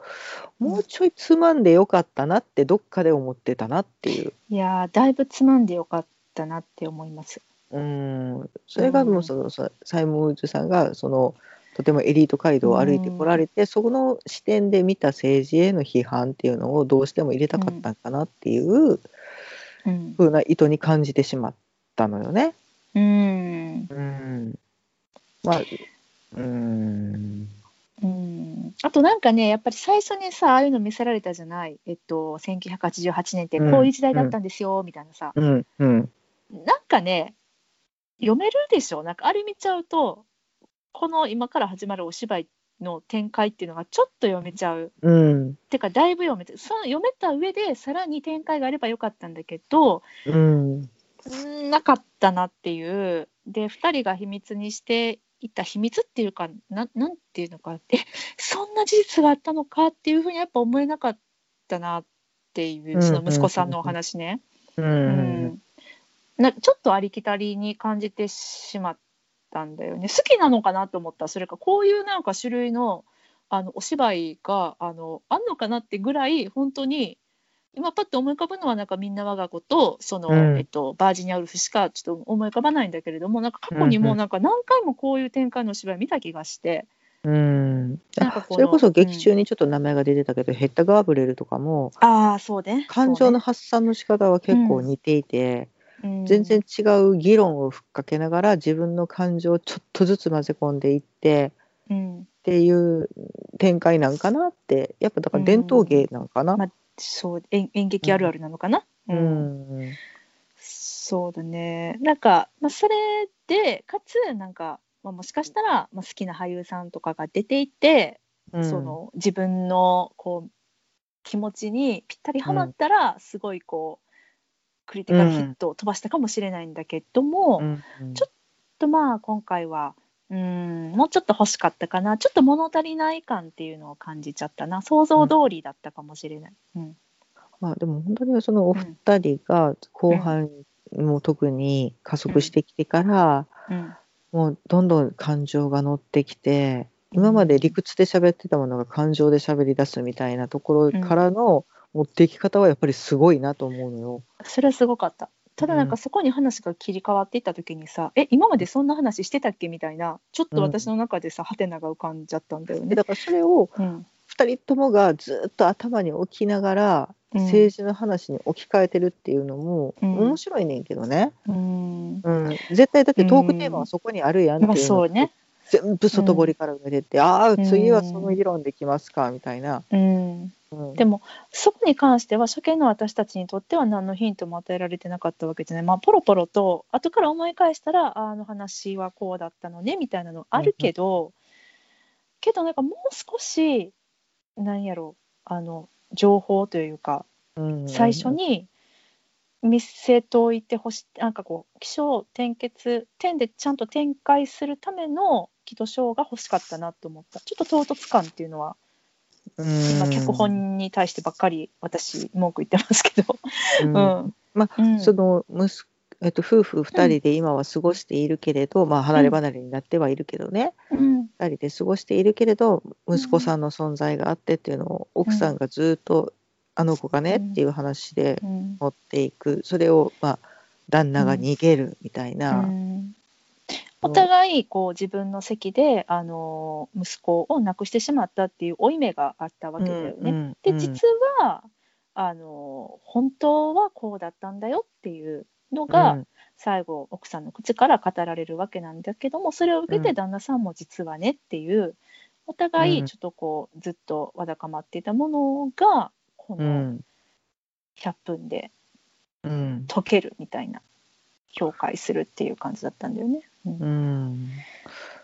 S2: もうちょいつまんでよかったなってどっかで思ってたなっていう。
S1: いやーだいぶつまんでよかったなって思います。
S2: うんそれがもうその、さサイモン・ウッズさんがそのとてもエリート街道を歩いてこられて、そこの視点で見た政治への批判っていうのをどうしても入れたかったんかなっていう
S1: うん、
S2: 風な意図に感じてしまったのよね。
S1: うんん
S2: うん。まあ、うん。
S1: うんあとなんかねやっぱり最初にさああいうの見せられたじゃない、えっと、1988年って
S2: うん
S1: こういう時代だったんですよ、みたいなさ
S2: うん。うん。
S1: なんかね読めるでしょ？なんかあれ見ちゃうとこの今から始まるお芝居の展開っていうのがちょっと読めちゃう
S2: うん。
S1: てかだいぶ読めてその読めた上でさらに展開があればよかったんだけど
S2: うん。
S1: うんなかったなっていうで2人が秘密にしていた秘密っていうかななんていうのかえ [laughs] そんな事実があったのかっていうふうにやっぱ思えなかったなっていうその息子さんのお話ね。
S2: う。
S1: うんんなちょっとありきたりに感じてしまったんだよね。好きなのかなと思ったそれかこういうなんか種類のあのお芝居があのあんのかなってぐらい本当に今パッと思い浮かぶのはなんかみんな我が子とその、
S2: うん
S1: えっと、バージニアウルフしかちょっと思い浮かばないんだけれどもなんか過去にもなんか何回もこういう展開のお芝居見た気がして。
S2: うん。
S1: なんか
S2: それこそ劇中にちょっと名前が出てたけど、ヘッダガーブレルとかも、
S1: ああそうね
S2: 感情の発散の仕方は結構似ていて、全然違う議論をふっかけながら自分の感情をちょっとずつ混ぜ込んでいって
S1: うん
S2: っていう展開なんかなってやっぱだから伝統芸なんかな？
S1: まそう演演劇あるあるなのかな、
S2: う
S1: うん。
S2: ん
S1: そうだね。なんか、まあ、それでかつなんか、まあ、もしかしたら、まあ、好きな俳優さんとかが出ていて、
S2: うん。
S1: その自分のこう気持ちにぴったりはまったら、すごいこうクリティカルヒットを飛ばしたかもしれないんだけども、
S2: うん
S1: ちょとまあ今回はうんもうちょっと欲しかったかな。ちょっと物足りない感っていうのを感じちゃったな。想像通りだったかもしれない。うん。
S2: まあでも本当にそのお二人が後半も特に加速してきてから、
S1: うん。
S2: もうどんどん感情が乗ってきて今まで理屈で喋ってたものが感情で喋り出すみたいなところからの持っていき方はやっぱりすごいなと思うのよ。
S1: それはすごかった。ただなん
S2: うん。
S1: かそこに話が切り替わっていった時にさ、え今までそんな話してたっけみたいなちょっと私の中でさ、ハテナが浮かんじゃったんだよね。
S2: でだからそれを
S1: うん。
S2: 二人ともがずっと頭に置きながら
S1: うん。
S2: 政治の話に置き換えてるっていうのも
S1: うん。
S2: 面白いねんけどね、
S1: うん。
S2: うん、絶対だってトークテーマはそこにあるやんって
S1: まあ
S2: いうの
S1: そうね。
S2: 全部外堀から埋めてって、ああ
S1: ん
S2: 次はその議論できますかみたいな、
S1: うん、
S2: うん、
S1: でもそこに関しては初見の私たちにとっては何のヒントも与えられてなかったわけじゃない、まあ、ポロポロと後から思い返したらああの話はこうだったのねみたいなのあるけど、けどなんかもう少し何やろうあの情報というか
S2: うん
S1: 最初に見せておいてほしいなんかこう起承転結点でちゃんと展開するための起承章が欲しかったなと思った。ちょっと唐突感っていうのは
S2: うん
S1: 今脚本に対してばっかり私文句言ってますけど、
S2: うん。
S1: うん。
S2: まあ、
S1: うん。
S2: その息子えっと、夫婦2人で今は過ごしているけれど、まあ、離れ離れになってはいるけどね、
S1: うん。
S2: 2人で過ごしているけれど息子さんの存在があってっていうのを奥さんがずっと、あの子がね
S1: うん。
S2: っていう話で
S1: うん
S2: 持っていく。それを、まあ、旦那が逃げるみたいな、
S1: うんお互いこう自分の席であの息子を亡くしてしまったっていう負い目があったわけだよね。
S2: うんうん
S1: で実はあの本当はこうだったんだよっていうのが、
S2: うん。
S1: 最後奥さんの口から語られるわけなんだけどもそれを受け
S2: うん。
S1: て旦那さんも実はねっていうお互
S2: うん。
S1: いちょっとこうずっとわだかまっていたものがこの
S2: うん。
S1: 100分で
S2: うん。
S1: 解けるみたいな評価するっていう感じだったんだよね。うん。
S2: うん。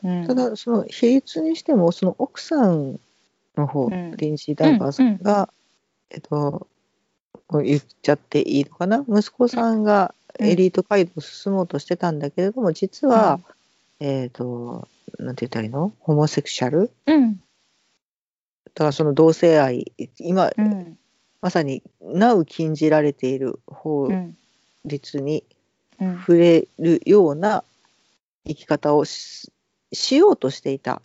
S1: うん。
S2: ただその比率にしてもその奥さんの方、
S1: うん。
S2: リンシー・ダイバーさんが、えっと言っちゃっていいのかな？息子さんが
S1: うん
S2: エリート街道を進もうとしてたんだけれども実は、えっ、となんて言ったらいいの？ホモセクシャル？
S1: うん。
S2: だからその同性愛今、
S1: うん。
S2: まさになお禁じられている法
S1: うん。
S2: 律に
S1: うん
S2: 触れるような生き方をししようとしていた。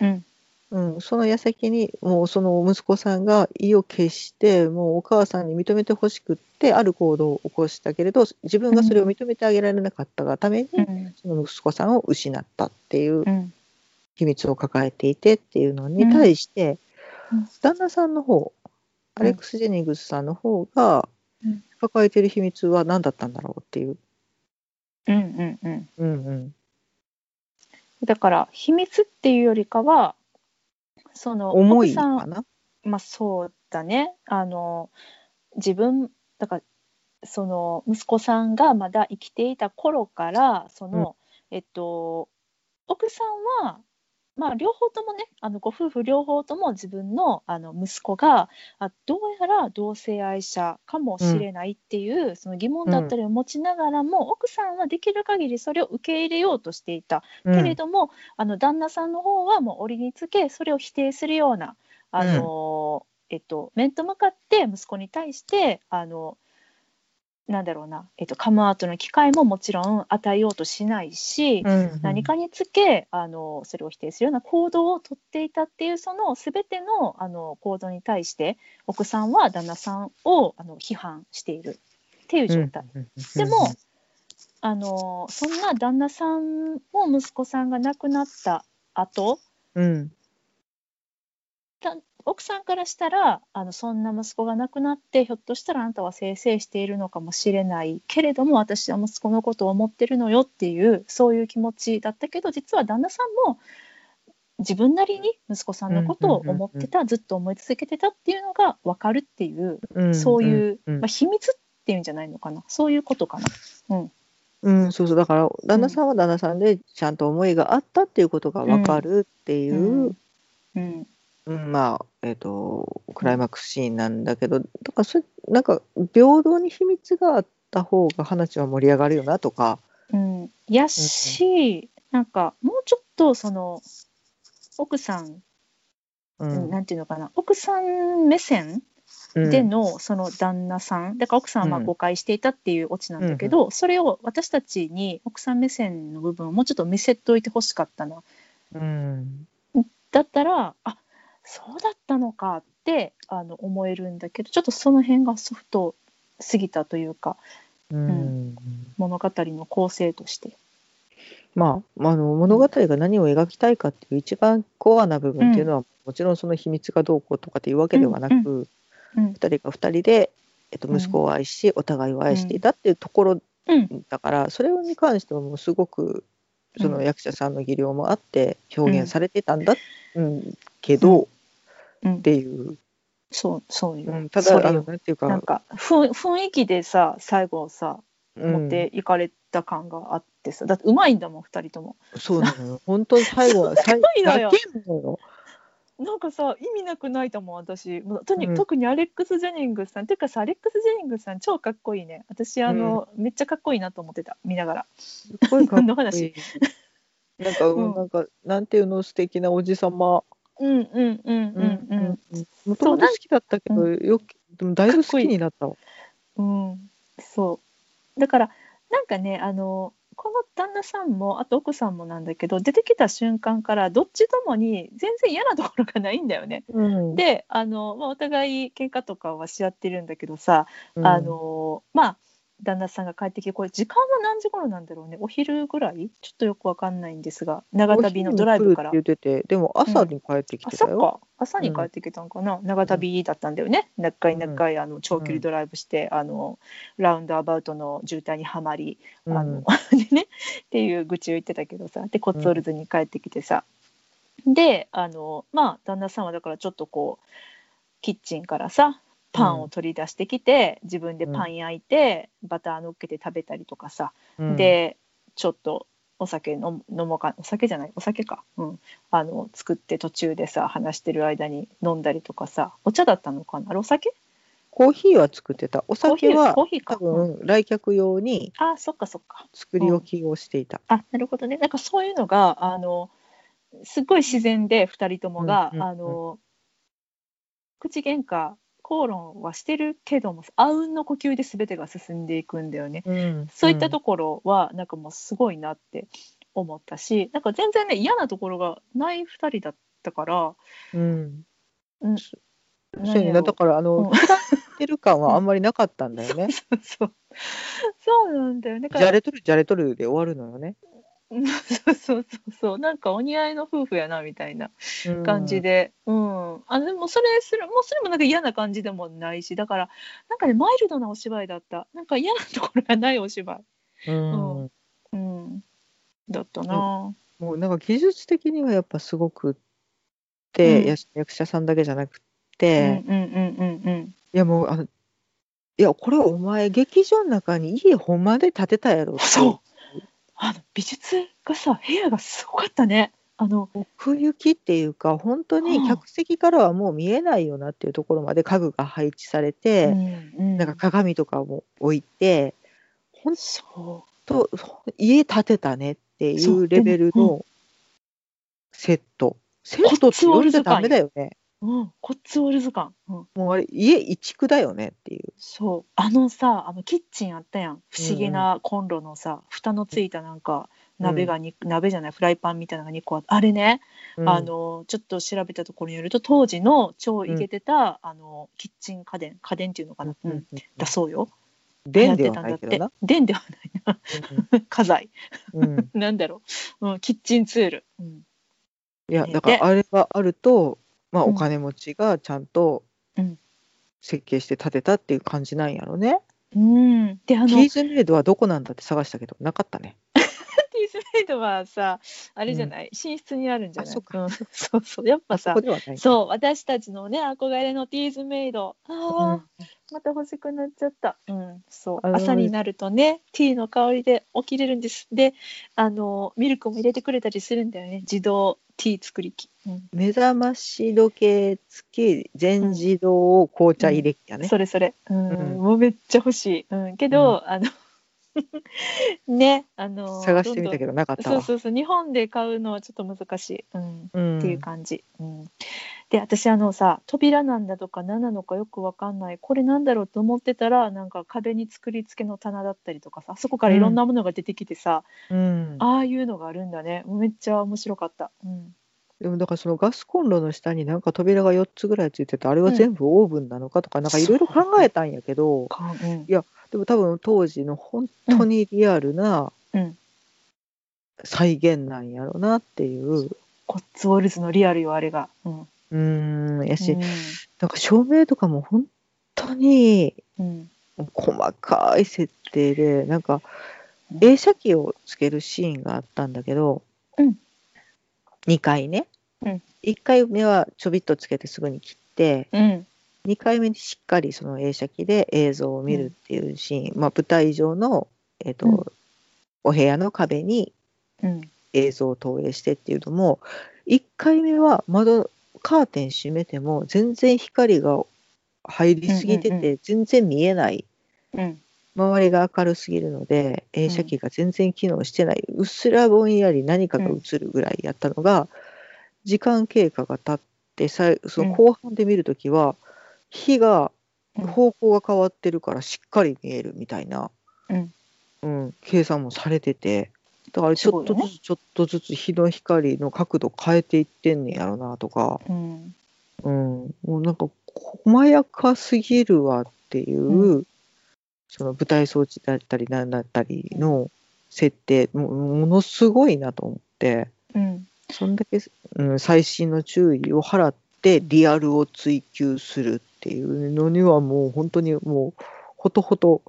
S1: うん。
S2: うん、その矢先にもうその息子さんが意を決してもうお母さんに認めてほしくってある行動を起こしたけれど自分がそれを認めてあげられなかったがために、
S1: うん。
S2: その息子さんを失ったっていう
S1: うん。
S2: 秘密を抱えていてっていうのに対して、
S1: うん。
S2: 旦那さんの方アレックス・ジェニングスさんの方が
S1: うん。
S2: 抱えている秘密は何だったんだろうっていう。
S1: うんうんうん。
S2: うんうん。
S1: だから秘密っていうよりかはその
S2: 思い
S1: 奥さん
S2: かな。
S1: まあそうだね。あの自分だからその息子さんがまだ生きていた頃からその、えっと奥さんはまあ両方ともねあのご夫婦両方とも自分のあの息子があどうやら同性愛者かもしれないっていう、その疑問だったりを持ちながらも、奥さんはできる限りそれを受け入れようとしていた。
S2: うん。
S1: けれども、あの旦那さんの方はもう折につけそれを否定するようなあの、えっと、面と向かって息子に対してあのなんだろうな、えっと、カムアウトの機会ももちろん与えようとしないし、
S2: うん
S1: 何かにつけあのそれを否定するような行動をとっていたっていうその全てのあの行動に対して奥さんは旦那さんをあの批判しているっていう状態。でも、あのそんな旦那さんも息子さんが亡くなった後
S2: うん。
S1: だ奥さんからしたらあのそんな息子が亡くなってひょっとしたらあなたは生々しているのかもしれないけれども私は息子のことを思ってるのよっていうそういう気持ちだったけど実は旦那さんも自分なりに息子さんのことを思ってた、ずっと思い続けてたっていうのが分かるっていう、
S2: うん
S1: そういう、
S2: うん
S1: まあ、秘密っていうんじゃないのかな。そういうことかな。うん。
S2: うん、そうそう。だから旦那さんは旦那さんでちゃんと思いがあったっていうことが分かるっていう、
S1: うん。うん
S2: うんまあえっ、とクライマックスシーンなんだけどだからそれなんか平等に秘密があった方が話は盛り上がるよなとか、
S1: うん、やし、なんかもうちょっとその奥さん、
S2: う
S1: うん。なんていうのかな。奥さん目線
S2: うん。
S1: でのその旦那さん、だから奥さんはまあ
S2: うん。
S1: 誤解していたっていうオチなんだけど、それを私たちに奥さん目線の部分をもうちょっと見せといてほしかったな。
S2: うん。
S1: だったらあそうだったのかってあの思えるんだけどちょっとその辺がソフトすぎたというか
S2: うん。
S1: 物語の構成として。
S2: まあ、あの物語が何を描きたいかっていう一番コアな部分っていうのは、もちろんその秘密がどうこうとかっていうわけではなく、
S1: うんうん
S2: 2人が2人で、えっと、
S1: うん。
S2: 息子を愛し、お互いを愛していたっていうところ
S1: うん。
S2: だから、それに関してはもうすごくその役者さんの技量もあって表現されてたんだ、うんけど、
S1: うん。
S2: っていう、
S1: そうそうよ、
S2: うんただあのなんていうか。
S1: なんかふ雰囲気でさ最後さ
S2: うん。
S1: 持っていかれた感があってさ、だってうまいんだもん2人とも。
S2: そうなのよ。本当に最後は [laughs] 最
S1: ごいのなんかさ意味なく泣いたもん私。もうとに、
S2: うん。
S1: 特にアレックス・ジェニングスさん。っていうかさアレックス・ジェニングスさん超かっこいいね。私あの、めっちゃかっこいいなと思ってた。見ながら。
S2: すっごいかっこい
S1: 話。
S2: いなんか、
S1: うん。
S2: なんかなんていうの素敵なおじさま
S1: うんうんうんうん
S2: もともと好きだったけど、よくでもだいぶ好きになったわ。
S1: うん、うん、そうだからなんかねあのこの旦那さんもあと奥さんもなんだけど出てきた瞬間からどっちともに全然嫌なところがないんだよね。
S2: うん、
S1: であの、まあ、お互い喧嘩とかはし合ってるんだけどさ、
S2: うん
S1: あのまあ旦那さんが帰ってきてこれ時間は何時頃なんだろうね。お昼ぐらい？ちょっとよくわかんないんですが。長旅のドライブから。
S2: 言ってて、でも朝に帰ってきて
S1: 朝
S2: たよ。
S1: か。朝に帰ってきたんかな、長旅だったんだよね。長い長いあの長距離ドライブして、あのラウンドアバウトの渋滞にはまり、
S2: うん。
S1: あの [laughs] でねっていう愚痴を言ってたけどさ。でコッツォルズに帰ってきてさ、であのまあ旦那さんはだからちょっとこうキッチンからさパンを取り出してきて、自分でパン焼いて、バター乗っけて食べたりとかさ、
S2: うん、
S1: でちょっとお酒飲飲もうかお酒じゃない？お酒か、うん、あの作って途中でさ話してる間に飲んだりとかさ。お茶だったのかな？あれお酒？
S2: コーヒーは作ってた。お酒は
S1: コーヒーか、うん。
S2: 分来客用に
S1: あそっかそっか。
S2: 作り置きをしていた。
S1: あなるほどね。なんかそういうのがあのすっごい自然で2人ともが、
S2: うんうんうん。
S1: あの口喧嘩口論はしてるけどもあうんの呼吸で全てが進んでいくんだよね。
S2: うん
S1: そういったところはなんかもうすごいなって思ったしなんか全然ね嫌なところがない2人だったから、
S2: うん、
S1: うん、
S2: そうやねだからあの、
S1: うん
S2: 嫌ってる感はあんまりなかったんだよね。
S1: そうそうなんだよね。
S2: じゃれとるじゃれとるで終わるのよね。
S1: うんそうそうそうそう。なんかお似合いの夫婦やなみたいな
S2: うん。
S1: 感じで、うん。あでもそれするもうそれもなんか嫌な感じでもないし。だからなんかねマイルドなお芝居だった。なんか嫌なところがないお芝居、
S2: うん。
S1: うん。だったな、
S2: もうなんか技術的にはやっぱすごくって、役者さんだけじゃなく
S1: うん
S2: て、
S1: うんうんうんうん。
S2: いやもうあのいやこれお前劇場の中に家ほんまで建てたやろって
S1: そう。あの美術がさ部屋がすごかったね。あの
S2: 奥行きっていうか本当
S1: うん
S2: に客席からはもう見えないよなっていうところまで家具が配置されて、
S1: うん
S2: なんか鏡とかも置いて本
S1: そ
S2: 当家建てたねってい
S1: そう
S2: うレベルのセット。セットって呼んじゃダメだよね。
S1: う。うん。コッツウォルズ感。うん。
S2: もうあれ家移築だよねっていう。
S1: そう。あのさあのキッチンあったやん。不思議なコンロのさ、蓋のついたなんか鍋がに、鍋じゃないフライパンみたいなのが2個ああれね、
S2: うん
S1: あのちょっと調べたところによると当時の超イケてた、あのキッチン家電家電っていうのかな、うん
S2: うん
S1: だそうよ。
S2: 電ではないけどな。。
S1: 電ではないな。[laughs] 家財。
S2: うん [laughs]
S1: なんだろう。うん、キッチンツール。うん。
S2: いや
S1: ね
S2: だからあれがあると、まあ、
S1: うん
S2: お金持ちがちゃんと
S1: うん
S2: 設計して建てたっていう感じなんやろね。
S1: うん、であの
S2: キーズメイドはどこなんだって探したけどなかったね。
S1: ティースメイドはさあれじゃない、寝室にあるんじゃない？
S2: あそっか。
S1: うん、[laughs] そうそう。やっぱさ。そう。私たちのね憧れのティーズメイド。あー、
S2: うん。
S1: また欲しくなっちゃった、うん、そう。朝になるとねティーの香りで起きれるんです。であのミルクも入れてくれたりするんだよね。自動ティー作り機、うん。
S2: 目覚まし時計付き全自動紅茶入れ機やね。
S1: それそれ、うん。
S2: うん。
S1: もうめっちゃ欲しい、うん、けど、あの [laughs] ねあの
S2: 探してみたけ
S1: ど
S2: どなかったわ。
S1: そうそうそう日本で買うのはちょっと難しい、うん、
S2: うん。
S1: っていう感じ、うん、で私あのさ扉なんだとか何なのかよくわかんない。これなんだろうと思ってたらなんか壁に作り付けの棚だったりとかさあそこからいろんなものが出てきてさ、
S2: うん、
S1: ああいうのがあるんだね。めっちゃ面白かった、うん、
S2: でもだからそのガスコンロの下になんか扉が4つぐらいついててあれは全部オーブンなのかとかなんかいろいろ考えたんやけど、
S1: かうん。
S2: やでも多分当時の本当にリアルな
S1: うん。
S2: 再現なんやろなっていう。
S1: コッツウォルズのリアルよあれが、うん。
S2: うーんやし、
S1: うん。
S2: なんか照明とかも本当に
S1: うん。
S2: 細かい設定でなんか
S1: うん。
S2: 映写機をつけるシーンがあったんだけど、
S1: うん。
S2: 2回ね、
S1: うん。
S2: 1回目はちょびっとつけてすぐに切って
S1: うん
S2: 2回目にしっかりその映写機で映像を見るっていうシーン、まあ、舞台上の、えーと
S1: うん。
S2: お部屋の壁に
S1: うん。
S2: 映像を投影してっていうのも1回目は窓カーテン閉めても全然光が入りすぎて
S1: うんうん
S2: て全然見えない。
S1: うん。
S2: 周りが明るすぎるので映写機が全然機能してない、うっすらぼんやり何かが映るぐらいやったのが、時間経過が経ってさいその後半で見るときは、火が
S1: うん。
S2: 方向が変わってるからしっかり見えるみたいな、
S1: うん。
S2: うん。計算もされてて。だからちょっとずつちょっとずつ日の光の角度変えていってんねやろなとか、
S1: うん。
S2: うん、もうなんか細やかすぎるわっていう、
S1: う
S2: その舞台装置だったりなんだったりの設定もものすごいなと思って。
S1: うん。
S2: そんだけ、うん、細心の注意を払ってリアルを追求するっていうのにはもう本当にもうほとほと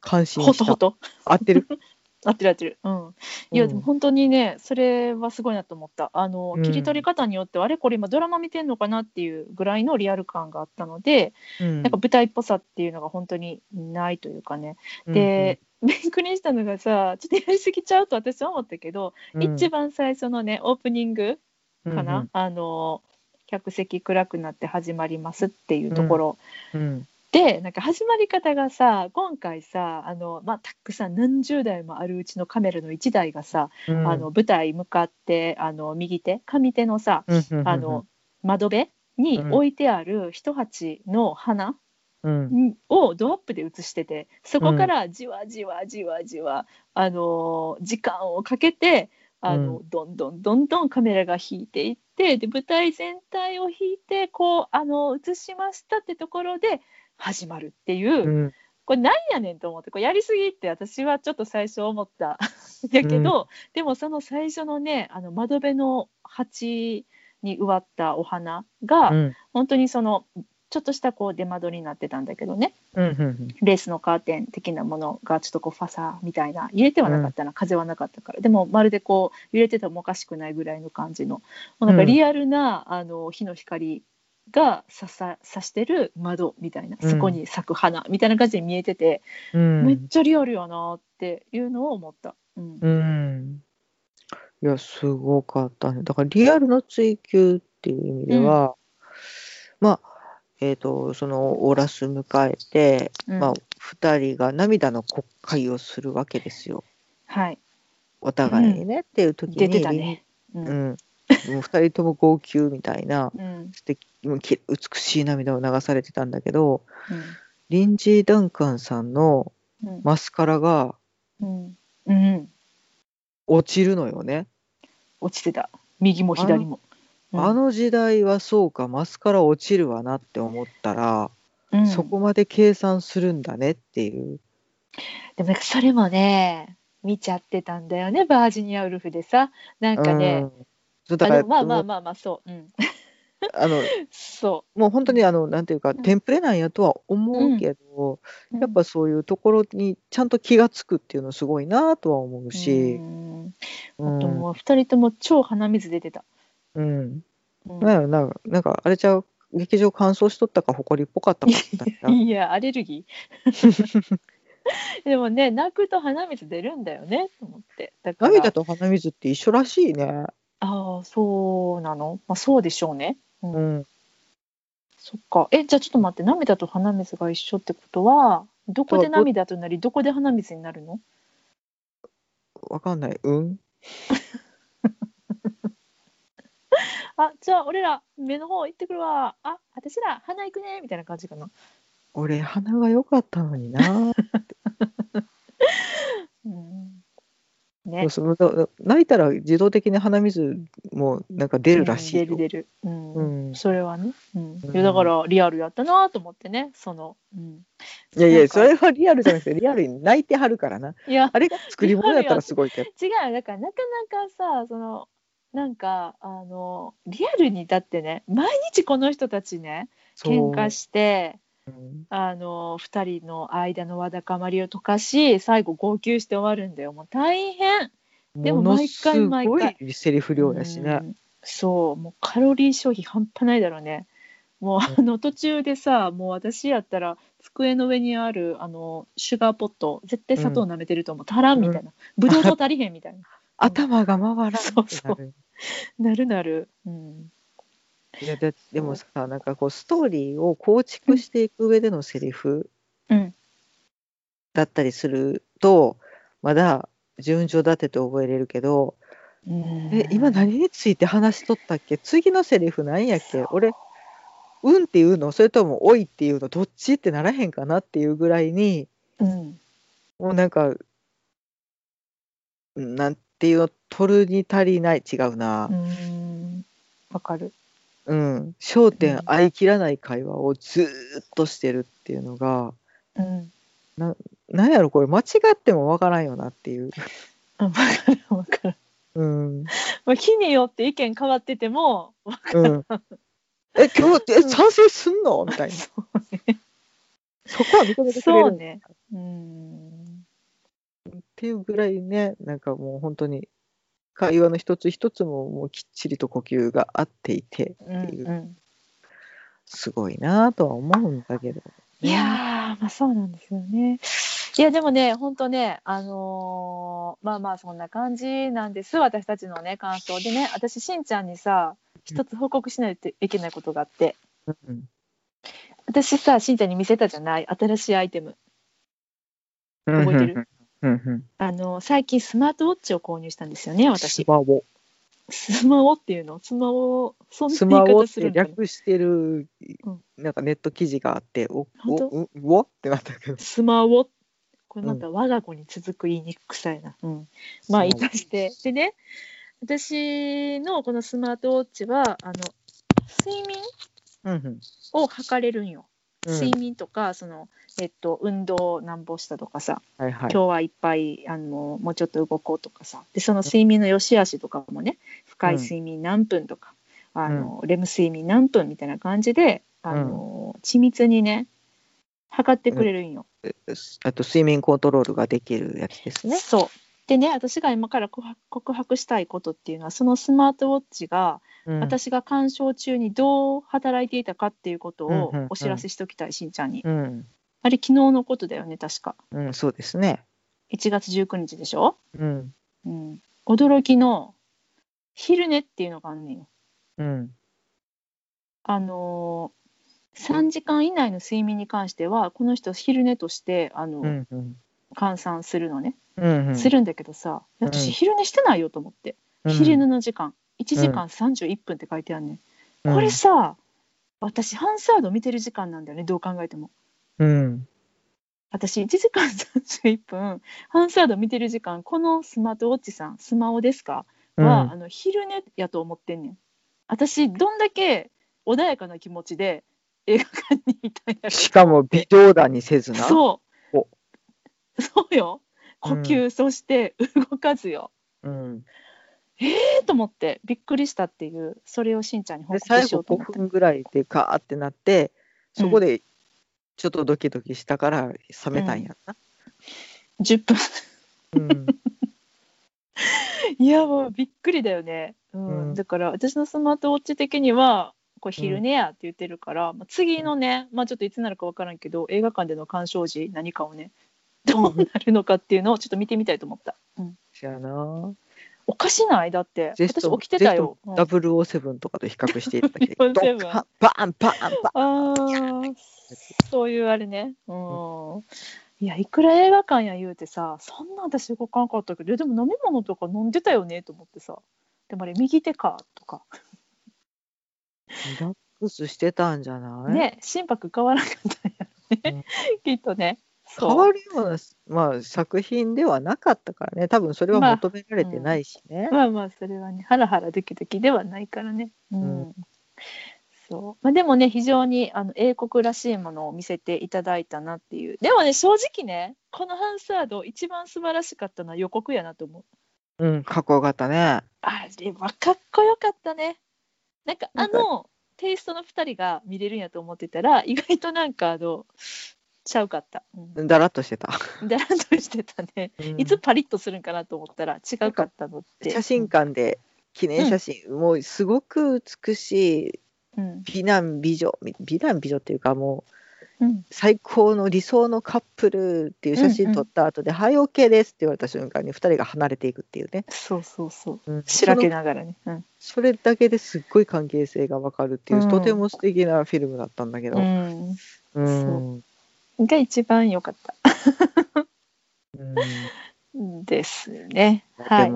S2: 感心した。
S1: ほとほと？
S2: 合ってる。[laughs]
S1: 合ってる合ってる。うん。いや
S2: うん
S1: でも本当にねそれはすごいなと思った。あの、
S2: うん。
S1: 切り取り方によってはあれこれ今ドラマ見てんのかなっていうぐらいのリアル感があったので、
S2: うん。
S1: なんか舞台っぽさっていうのが本当にないというかね、で、びっくりしたのがさちょっとやりすぎちゃうと私は思ったけど、
S2: うん。
S1: 一番最初のねオープニングかな、
S2: うん。
S1: あの客席暗くなって始まりますっていうところ、
S2: うん。
S1: でなんか始まり方がさ今回さあの、まあ、たくさん何十台もあるうちのカメラの1台がさ、
S2: うん。
S1: あの舞台向かってあの右手上手のさ
S2: うんうんうん。
S1: あの窓辺に置いてある一鉢の花
S2: うん。
S1: をドアップで映しててそこからじわじわじわじわ、あの時間をかけてあの、
S2: う
S1: どんどんどんどんカメラが引いていってで舞台全体を引いてこうあの映しましたってところで始まるっていう、
S2: うん。
S1: これなんやねんと思ってこれやりすぎって私はちょっと最初思った。[laughs] やけど、でもその最初のねあの窓辺の鉢に植わったお花が、
S2: うん。
S1: 本当にそのちょっとしたこう出窓になってたんだけどね。
S2: うんうん
S1: レースのカーテン的なものがちょっとこうファサみたいな揺れてはなかったな、風はなかったから。でもまるでこう揺れててもおかしくないぐらいの感じのもうなんかリアルな、あの日の光がさささしてる窓みたいな
S2: うん。
S1: そこに咲く花みたいな感じに見えてて、
S2: うん。
S1: めっちゃリアルやなっていうのを思った。うん。
S2: うん。いや、すごかったね。だから、リアルの追求っていう意味では、まあ、えっ、と、その、オーラス迎えて、
S1: うん。
S2: まあ、二人が涙の国会をするわけですよ。
S1: はい。
S2: お互いにね、っていう時に、
S1: 出てたね。う
S2: うん。う二人とも号泣みたいな、
S1: うん。
S2: 素敵、美しい涙を流されてたんだけど、
S1: うん。
S2: リンジー・ダンカンさんの
S1: うん。
S2: マスカラが
S1: うん。うん。
S2: 落ちるのよね。
S1: 落ちてた。右も左も。うん。
S2: あの時代はそうか、マスカラ落ちるわなって思ったら、
S1: うん。
S2: そこまで計算するんだねっていう。
S1: でもそれもね見ちゃってたんだよねバージニアウルフでさ。なんかね、
S2: うん。か
S1: まあまあまあまあそう、うん、[laughs]
S2: あの
S1: そ
S2: もう本当にあのなんていうか、
S1: ん。
S2: テンプレなんやとは思うけど、
S1: う
S2: やっぱそういうところにちゃんと気がつくっていうのすごいなとは思うし。
S1: う、ん。
S2: うん
S1: あともう2人とも超鼻水出てた、
S2: うん、
S1: うん
S2: なんやろななんかあれちゃう？劇場乾燥しとったか埃っぽかったかったんちゃう
S1: いやアレルギー。[laughs] でもね泣くと鼻水出るんだよねと思って。だから。
S2: 涙と鼻水って一緒らしいね。
S1: ああそうなの、まあ、そうでしょうね、うん。
S2: うん、
S1: そっか。えじゃあちょっと待って涙と鼻水が一緒ってことはどこで涙となりどこで鼻水になるの？
S2: わかんない。うん？[laughs]
S1: あじゃあ俺ら目の方行ってくるわ。あ私ら鼻行くね。みたいな感じかな、
S2: 俺鼻が良かったのにな。[laughs]
S1: うん、ね。
S2: そのだ泣いたら自動的に鼻水もなんか出るらしいよ。
S1: うん出る出る、うん。
S2: うん。
S1: それはね、うん。
S2: うん。
S1: いやだからリアルやったなと思ってね。その、うん、
S2: いやいや、それはリアルじゃなくて、リアルに泣いてはるからな。
S1: いや
S2: あれ？が作り物やったらすごいけど。
S1: 違うだからなかなかさそのなんかあのリアルにだってね毎日この人たちね喧嘩して
S2: うん。
S1: あの2人の間のわだかまりを溶かし最後号泣して終わるんだよ。もう大変。でも毎回
S2: す
S1: 毎回
S2: ごいセリフ量やしね。
S1: う。ん。そう。もうカロリー消費半端ないだろうね。もうあの途中でさもう私やったら机の上にあるあのシュガーポット絶対砂糖舐めてると思う、足らんみたいな。ぶどう糖足りへんみたいな
S2: 頭が回ら
S1: そうそう。
S2: なる
S1: なる。なる、うん、
S2: いやででもさ、なんかこうストーリーを構築していく上でのセリフ
S1: うん。
S2: だったりすると、まだ順序立てて覚えれるけど、え、今何について話しとったっけ？次のセリフ何やっけ？俺、うんっていうの？それともおいっていうの？どっちってならへんかなっていうぐらいに、
S1: うん。
S2: もうなんか、うんなんていうの、取るに足りない、違うな
S1: う。んわかる
S2: うん。焦点
S1: うん
S2: 合い切らない会話をずーっとしてるっていうのが、
S1: うん
S2: なんやろ、これ間違ってもわからんよなっていう。
S1: うんわかるわかる、
S2: うん。
S1: まあ、日によって意見変わってても
S2: うん。え、今日、え、
S1: うん
S2: 賛成すんの？みたいな。[laughs]
S1: そうね
S2: そこは認めてくれる
S1: そうねうん
S2: っていうぐらいね、なんかもう本当に会話の一つ一つももうきっちりと呼吸が合っていて、
S1: うん
S2: っていう
S1: うん。
S2: すごいなとは思うんだけど、
S1: いやー、まあそうなんですよね。いやでもね、本当ね、あのーまあまあそんな感じなんです、私たちのね、感想でね、私、しんちゃんにさ、一つ報告しないといけないことがあって、
S2: うん。
S1: 私さ、しんちゃんに見せたじゃない、新しいアイテム。覚えてる？
S2: うんうん
S1: あの最近、スマートウォッチを購入したんですよね、
S2: ス
S1: 私。
S2: マホ。
S1: スマホっていうの？スマホ、そんな
S2: スマホって。略してる
S1: うん、
S2: なんかネット記事があって、お、お、うってなったけど。
S1: スマホ？これなんか我が子に続く言いにくさいな。うん。まあ、いたして。でね、私のこのスマートウォッチは、あの、睡眠を測れるんよ。
S2: うん
S1: 睡眠とか、その、えっと、運動なんぼしたとかさ、
S2: はいはい。
S1: 今日はいっぱい、あの、もうちょっと動こうとかさ、で、その睡眠の良し悪しとかもね、深い睡眠何分とか、あの、レム睡眠何分みたいな感じで、あの、緻密にね測ってくれるんよ。
S2: あと睡眠コントロールができるやつですね。
S1: そうでね私が今から告白したいことっていうのはそのスマートウォッチが
S2: うん、
S1: 私が鑑賞中にどう働いていたかっていうことをお知らせしときたい、しんちゃんに。
S2: うん、
S1: あれ昨日のことだよね確か。
S2: うん、そうですね。
S1: 1月19日でしょ、
S2: うん、
S1: うん、驚きの昼寝っていうのがあんねんよ。
S2: うん、
S1: あのー、3時間以内の睡眠に関してはこの人昼寝としてあの、
S2: うん、うん、
S1: 換算するのね、
S2: うん、うん、
S1: するんだけどさ
S2: うん。
S1: 私昼寝してないよと思って、
S2: うん。
S1: 昼寝の時間。1時間31分って書いてあるね、ん、これさ私ハンサード見てる時間なんだよねどう考えても。
S2: うん、
S1: 私1時間31分ハンサード見てる時間このスマートウォッチさんスマホですか？
S2: うん、
S1: は、あの昼寝やと思ってんねん。私どんだけ穏やかな気持ちで映画館にいたんやろ。
S2: しかも微動だにせずな。
S1: そう。
S2: お [laughs]
S1: そうよ。呼吸、そして動かずよ。
S2: うん。
S1: えーと思ってびっくりしたっていうそれをしんちゃんに報
S2: で、
S1: 告
S2: 5
S1: しようと思って。
S2: 分ぐらいでガーってなって、そこでちょっとドキドキしたから冷めたんやな。
S1: 10分。
S2: うん、[laughs]
S1: いやもうびっくりだよね、うん。
S2: うん。
S1: だから私のスマートウォッチ的にはこれ昼寝やって言ってるから、まあ、次のね、まあ、ちょっといつになるか分からんけど映画館での鑑賞時何かをねどうなるのかっていうのをちょっと見てみたいと思った、うん、
S2: そやな。
S1: おかしない？だって私起きてたよ、うん
S2: ぜひとも007とかと比較していただけド
S1: 007
S2: カンバンバンバン
S1: あーそういうあれね。うん。いや、いくら映画館や言うてさ、そんな私動かんかったけど、でも飲み物とか飲んでたよねと思ってさ。でもあれ、右手かとか。
S2: リラックスしてたんじゃない？
S1: ね、心拍変わらなかったんやろね。[laughs] きっとね。
S2: 変わるような、まあ、作品ではなかったからね多分それは
S1: まあ
S2: 求められてないしね。
S1: まあまあ、それはね、ハラハラドキドキではないからね。うん。
S2: う
S1: そう。まあ、でもね、非常にあの英国らしいものを見せていただいたなっていう。でもね、正直ね、このハンサード、一番素晴らしかったのは予告やなと思う。
S2: うん、かっこよかったね。
S1: あれはかっこよかったね。なんか
S2: なんか
S1: あのテイストの2人が見れるんやと思ってたら意外となんかあのちゃうかった。うん、
S2: だらっとしてた。
S1: だらっとしてたね。いつパリッとするんかなと思ったら違うかったのって。
S2: 写真館で記念写真、もうすごく美しい
S1: うん。
S2: 美男美女美男美女っていうかもう
S1: うん。
S2: 最高の理想のカップルっていう写真撮った後で「はい OK です」って言われた瞬間に2人が離れていくっていうね、
S1: そうそうそう。
S2: うん
S1: しらけながらね。うん。
S2: それだけですっごい関係性がわかるっていう、
S1: うん
S2: とても素敵なフィルムだったんだけど、
S1: うん、
S2: うん
S1: が一番良かった
S2: うん
S1: ですね。はい。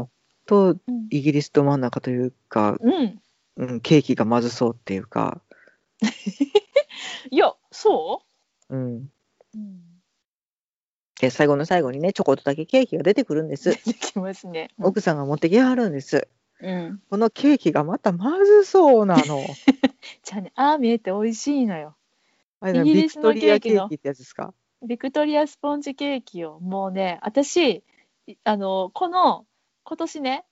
S2: と
S1: うん
S2: イギリスど真ん中というか、
S1: うん。
S2: うん、ケーキがまずそうっていうか、[laughs]
S1: いや、そ
S2: う？ん、
S1: う、うん、
S2: で最後の最後にねちょこっとだけケーキが出てくるんで
S1: 出
S2: す
S1: てきますね。
S2: 奥さんが持ってきはるんです
S1: うん。
S2: このケーキがまたまずそうなの [laughs]
S1: じゃあね、ああ見えて美味しいのよ。
S2: あれな
S1: イギリスの
S2: ビクトリア
S1: ケーキの
S2: ケーキってやつですか？
S1: ビクトリアスポンジケーキをもうね私いあのこの今年ね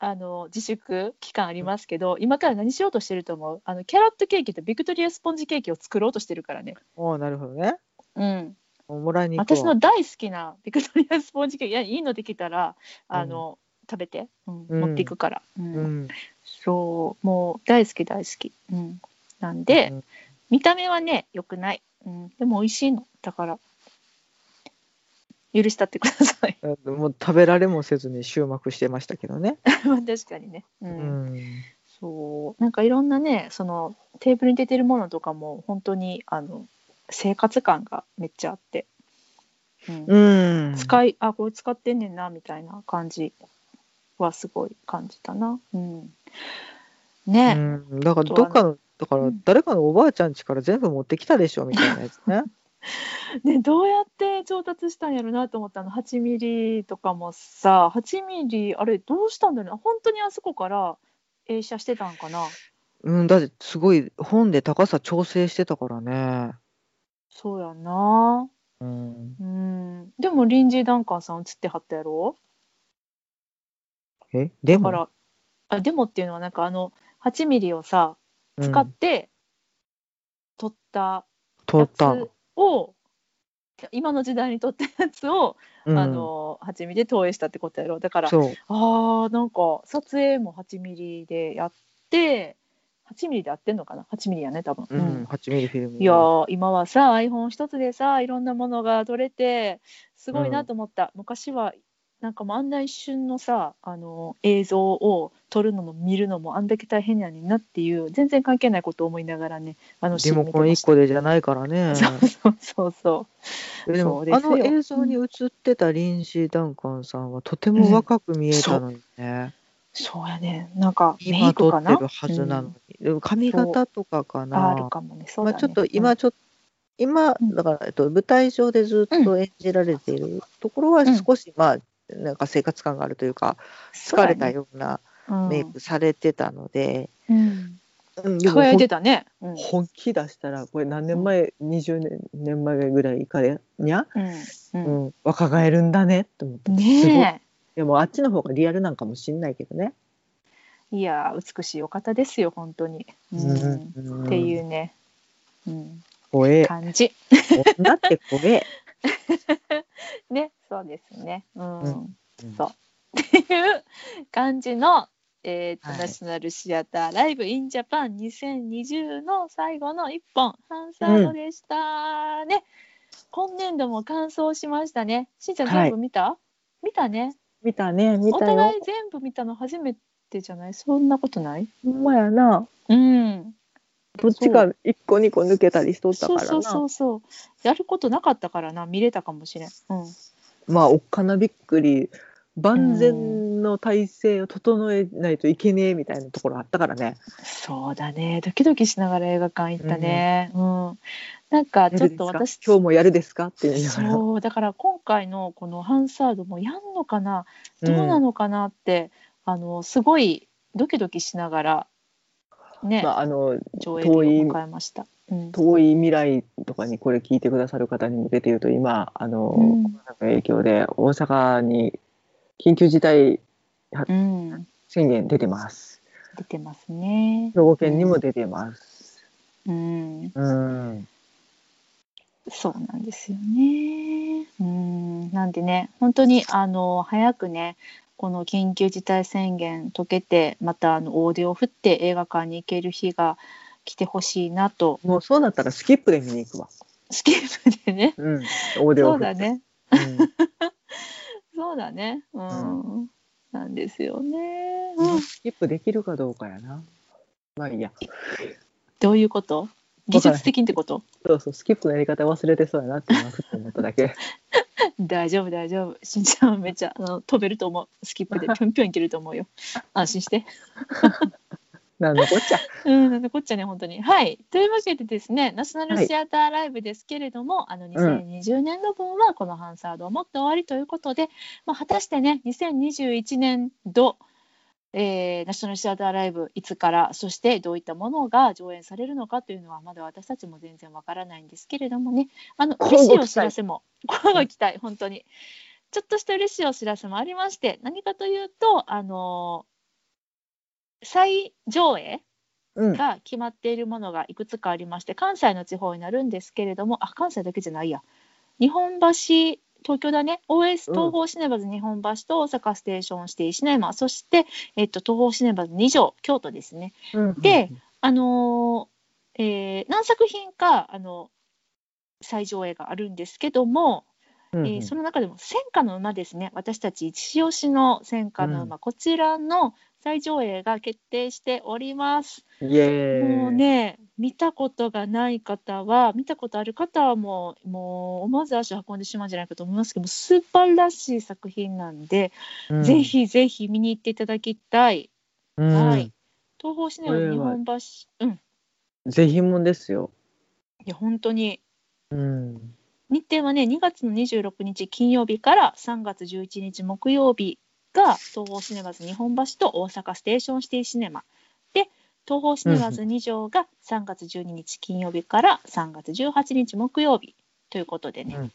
S1: あの自粛期間ありますけど、今から何しようとしてると思う？あのキャロットケーキとビクトリアスポンジケーキを作ろうとしてるからね。
S2: おおなるほどね。
S1: うん、
S2: もらいに行くわ
S1: 私の大好きなビクトリアスポンジケーキいやいいのできたらあの、食べて、うん。
S2: うん。
S1: 持っていくから、うん。
S2: うん。
S1: そう。もう大好き大好き、うん、なんで、
S2: うん
S1: 見た目はね良くない、うん、でも美味しいの。だから許したってください。
S2: あ [laughs] もう食べられもせずに終幕してましたけどね。[laughs]
S1: まあ確かにね、う
S2: うんん。
S1: そう。なんかいろんなねそのテーブルに出てるものとかも本当にあの生活感がめっちゃあって、うん。
S2: うん。
S1: 使いあこれ使ってんねんなみたいな感じはすごい感じたな。うん、ね、
S2: うん、だからどっかのだから
S1: うん。
S2: 誰かのおばあちゃん家から全部持ってきたでしょみたいなやつね。[laughs]
S1: ねどうやって調達したんやろなと思ったの。8ミリとかもさ8ミリあれどうしたんだろうな。本当にあそこから映写してたんかな。
S2: うん、だってすごい本で高さ調整してたからね。
S1: そうやんな。
S2: うん。
S1: うん。でもリンジー・ダンカンさん映ってはったやろ。
S2: え？でも？
S1: だからあでもっていうのはなんかあの8ミリをさ使って撮っったや
S2: 撮った。
S1: つを今の時代に撮ったやつを、
S2: うん
S1: あの8ミリで投影したってことやろだから。あーなんか撮影も8ミリでやって8ミリでやってんのかな？8ミリやね多分、
S2: うん、
S1: うん
S2: 8ミリフィルム。
S1: いやー今はさ iPhone 一つでさいろんなものが撮れてすごいなと思った、昔はなんかもうあんな一瞬のさあの映像を撮るのも見るのもあんだけ大変やねんなっていう全然関係ないことを思いながらねあのシ
S2: リモコン1
S1: 見てました。
S2: 個でじゃないからね。
S1: そうそうそうそう。
S2: でもあの映像に映ってたリンシー・ダンカンさんはとても若く見えたのにね。
S1: そう。やね。なんかメ
S2: 今
S1: イクかな？
S2: 撮ってるはずなのに。でも髪型とかか
S1: うん
S2: な。
S1: あるかもね。そうだね、
S2: まあ、ちょっと今ちょっと、今
S1: うん。
S2: だから、えっと、舞台上でずっと演じられているところは
S1: うん。
S2: 少し、まあなんか生活感があるというか疲れたような
S1: うん。
S2: メイクされてたので、
S1: うん。
S2: うん
S1: 輝いてたね、うん。
S2: 本気出したらこれ何年前、20年年前ぐらいかにゃ、
S1: うん。
S2: う
S1: うん
S2: ん、若返るんだねと思って、
S1: ね
S2: でもあっちの方がリアルなんかもしんないけどね。
S1: えいやー美しいお方ですよ本当に、うん。
S2: うん。
S1: っていうね、うん、
S2: 怖え。
S1: 感じ。
S2: 女って怖え。[laughs]
S1: ねそうですね。うん、
S2: うん。
S1: そう。っていう感じのえーと
S2: はい。
S1: ナショナルシアターライブインジャパン2020の最後の一本ハンサードでした。ね、今年度も完走しましたね。しんちゃん
S2: はい。
S1: 全部見た、見たね。
S2: 見たね。見
S1: お
S2: たよ。
S1: 互い。全部見たの初めてじゃない？そんなことない？
S2: ほんまやな。
S1: うん
S2: どっちか1個2個抜けたりしとったからな。
S1: そうそうそうそう。やることなかったからな見れたかもしれん、うん、
S2: まあおっかなびっくり万全の体制を整えないといけねえみたいなところあったからね。
S1: そうだね。ドキドキしながら映画館行ったね。うん、なんかちょっと私
S2: か？今日もやるですか？って言いながら。
S1: そう。だから今回のこのハンサードもやんのかな？どうなのかな？って、あのすごいドキドキしながらね、
S2: まああの
S1: 上映日を迎えました。うん
S2: 遠い未来とかにこれ聞いてくださる方に向けて言うと今あの、
S1: うん
S2: コロナの影響で大阪に緊急事態
S1: うん、
S2: 宣言出てます。
S1: 出てますね。
S2: 兵庫県にも出てます。
S1: うん、
S2: うん。
S1: そうなんですよね。うん、なんでね、本当にあの早くね、この緊急事態宣言解けて、またあの大手を振って映画館に行ける日が来てほしいなと、
S2: もうそうなったらスキップで見に行くわ。
S1: スキップでね。
S2: うん。大手を振って
S1: そうだ。ね。
S2: うん
S1: そうだね。うん。なんですよね。
S2: うんスキップできるかどうかやな。まあいいや。
S1: どういうこと？技術的にってこと？
S2: そうそう、スキップのやり方忘れてそうやなって今ふっと思っただけ。[laughs] [laughs]
S1: 大丈夫大丈夫。しんちゃんはめっちゃあの飛べると思う。スキップで。[laughs] ぴょんぴょんいけると思うよ。安心して。[laughs]
S2: なんのこっちゃ。
S1: うんなんでこっちゃね本当に。はい。というわけでですねナショナルシアターライブですけれども、あの2020年度分はこのハンサードをもって終わりということで、まあ、果たしてね2021年度えーナショナルシアターライブいつからそしてどういったものが上演されるのかというのはまだ私たちも全然わからないんですけれどもね。あの嬉しいお知らせも。[laughs] こご期待本当に。ちょっとした嬉しいお知らせもありまして何かというとあの再上映
S2: うん。
S1: が決まっているものがいくつかありまして関西の地方になるんですけれどもあ関西だけじゃないや。日本橋東京だね。OS
S2: うん。
S1: 東宝シネマズ日本橋と大阪ステーションシティシネマ、そして、えっと、東宝シネマズ2条京都ですね。
S2: うん。
S1: で、あのーえー何作品かあの再上映があるんですけども、
S2: うん
S1: えーその中でも戦火の馬ですね。私たち一押しの戦火の馬、こちらの再上映が決定しております。もうね見たことがない方は見たことある方はもうもう思わず足を運んでしまうんじゃないかと思いますけども素晴らしい作品なんで、
S2: うん
S1: ぜ、ひぜひ見に行っていただきたい。
S2: うん
S1: はい東宝シネマズ日本橋うん
S2: ぜひもんですよ。
S1: いや本当に
S2: うん。
S1: 日程はね2月の26日金曜日から3月11日木曜日が東宝シネマズ日本橋と大阪ステーションシティシネマ。で東宝シネマズ2条が3月12日金曜日から3月18日木曜日ということでね、
S2: うん。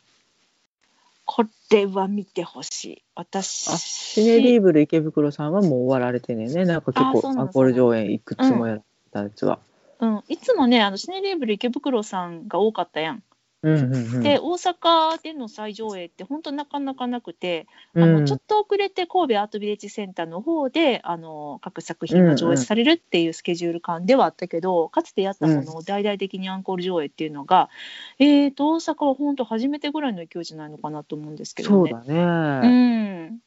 S1: これは見てほしい。私。
S2: あ、シネリーブル池袋さんはもう終わられてね。ね。なんか結構アンコール上演いくつもやったやつは。
S1: うん、いつもねあのシネリーブル池袋さんが多かったやん。
S2: うんうんうん
S1: で大阪での再上映って本当なかなかなくて、あ
S2: うん
S1: のちょっと遅れて神戸アートビレッジセンターの方であの各作品が上映されるっていうスケジュール感ではあったけど、かつてやったものを大々的にアンコール上映っていうのが、えー、と大阪は本当初めてぐらいの勢いじゃないのかなと思うんですけどね。
S2: そうだ
S1: う
S2: ね。
S1: ん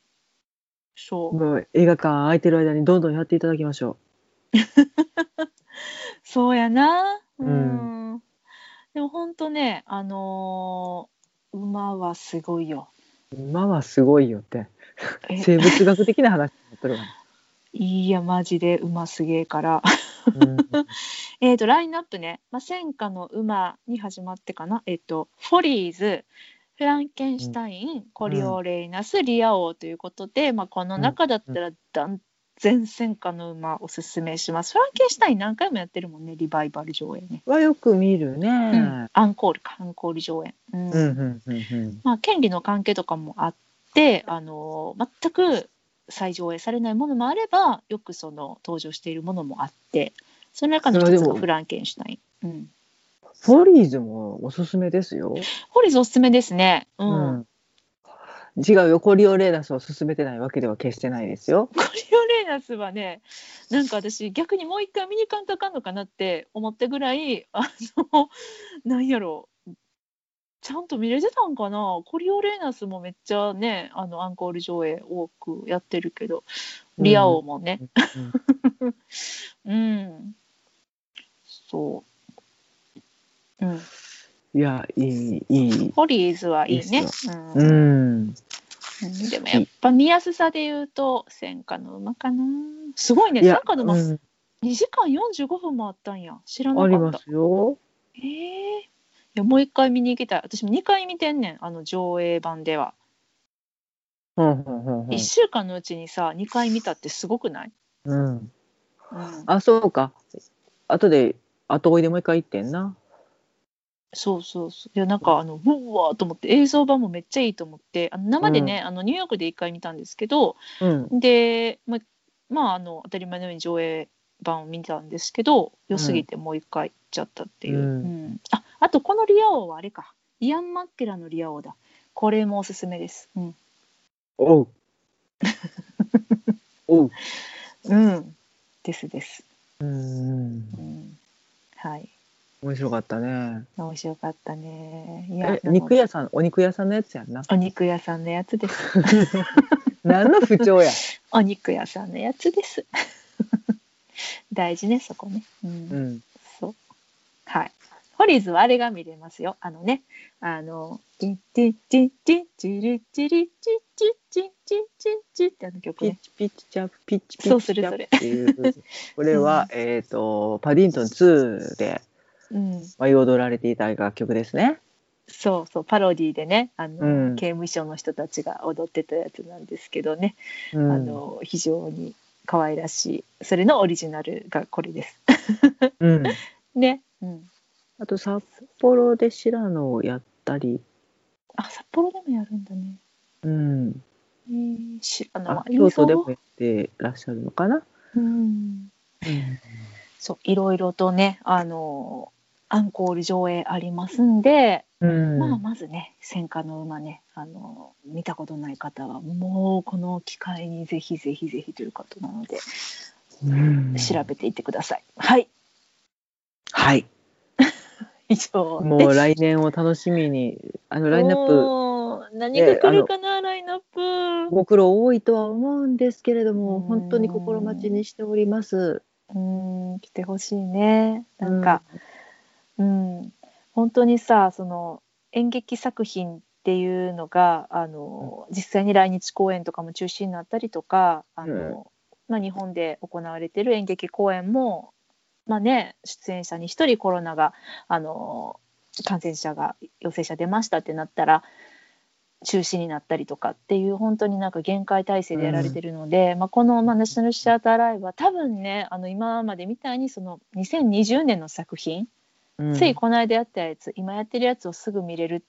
S1: そう
S2: 映画館空いてる間にどんどんやっていただきましょ [laughs]
S1: そうやな。う。
S2: うん
S1: でも本当ね、あのー馬はすごいよ。
S2: う。馬はすごいよって。
S1: え？
S2: 生物学的な話になってるわ。[laughs]
S1: いや、マジで馬すげえから。
S2: うん [laughs]
S1: えっと、ラインナップね、まあ、戦火の馬に始まってかな。えっ、と、フォリーズ、フランケンシュタイン、コリオレイナス、リア王ということで、まあ、この中だったら断然戦火の馬おすすめします。フランケンシュタイン何回もやってるもんね、リバイバル上映ね。
S2: はよく見るね。
S1: うん、アンコールか、アンコール上映。うん
S2: うんうんうんうん。
S1: まあ、権利の関係とかもあって、あの全く再上映されないものもあればよくその登場しているものもあってその中の一つがフランケンシュタイン。うん、
S2: フォリーズもおすすめですよ。
S1: ホリーズおすすめですね。う
S2: うんん。違うよ、コリオレーナスを勧めてないわけでは決してないですよ。
S1: コリオレーナスはねなんか私逆にもう一回見に行かんとあかんのかなって思ったぐらいあのなんやろ。うちゃんと見れてたんかな？コリオレーナスもめっちゃねあのアンコール上映多くやってるけどリア王もね、うん、[laughs] そう。うん、
S2: いや、いい、いい。
S1: ホリーズはいいね
S2: いいっ。
S1: うん
S2: うん。
S1: うんでもやっぱ見やすさで言うと戦火の馬かな。すごいね。戦火の馬
S2: うん
S1: 2時間45分もあったんや。知らなかった
S2: ありま。すよ。
S1: ええいやもう一回見に行きたい。私も2回見てんねん。あの上映版では。
S2: うんうんうんうん
S1: 1週間のうちにさ2回見たってすごくない？
S2: うん。
S1: うん。
S2: あ、そうか。後で、後追いでもう一回行ってんな。
S1: そうそうそう。いや、なんか、あの、うわーと思って、映像版もめっちゃいいと思って、あの生でね、あの、ニューヨークで一回見たんですけど、
S2: うん。
S1: で、まあ、まあ、あの、当たり前のように上映版を見たんですけど、良すぎてもう一回行っちゃったっていう。
S2: うん
S1: うんあ、あと、このリア王はあれか。イアン・マッケラのリア王だ。これもおすすめです。うん。
S2: おう。[laughs] おう。
S1: うん。ですです。
S2: うん。
S1: うん。はい。
S2: 面白かったね。
S1: 面白かったね。いや
S2: え、、肉屋さん、お肉屋さんのやつやんな。
S1: お肉屋さんのやつです。[laughs]
S2: 何の不調や。[laughs]
S1: お肉屋さんのやつです。[laughs] 大事ね、そこね。うん。
S2: うん。
S1: そう。はい。フォリーズはあれが見れますよ。あのね、あの、ティンティンティンティンチリチリチチチチチチってあの曲ね。
S2: ピッチピッチチャップピッチピッチチャッっていう。これは、えっと、パディントン2で
S1: うん。
S2: 舞い踊られていた楽曲ですね。
S1: そうそう、パロディでね、あの、
S2: うん
S1: 刑務所の人たちが踊ってたやつなんですけどね、
S2: うん
S1: あの、非常に可愛らしい。それのオリジナルがこれです。
S2: うん。[laughs]
S1: ね。うん。
S2: あと、札幌で白野をやったり、
S1: あ、札幌でもやるんだね。
S2: うん。
S1: えー、知らない
S2: あ。京都でもやってらっしゃるのかな？
S1: うん。そういろいろとねあのアンコール上映ありますんで、
S2: うん。
S1: まあまずね「戦火の馬ね」あの見たことない方はもうこの機会にぜひぜひぜひということなので
S2: うん
S1: 調べていってください。はい
S2: はい。[laughs]
S1: 以上
S2: もう来年を楽しみに、あのラインナップ、
S1: プ何が来るかな、ラインナップ
S2: ご苦労多いとは思うんですけれども、
S1: うん
S2: 本当に心待ちにしております。
S1: うん来てほしいねなんか、うん、本当にさその演劇作品っていうのがあの、実際に来日公演とかも中止になったりとかあの、まあ、日本で行われてる演劇公演も、まあね、出演者に1人コロナがあの感染者が陽性者出ましたってなったら中止になったりとかっていう本当になんか限界体制でやられてるので、まあ、この、まあ、ナショナルシアターライブは多分ねあの今までみたいにその2020年の作品、
S2: うん。
S1: ついこの間やったやつ今やってるやつをすぐ見れるっ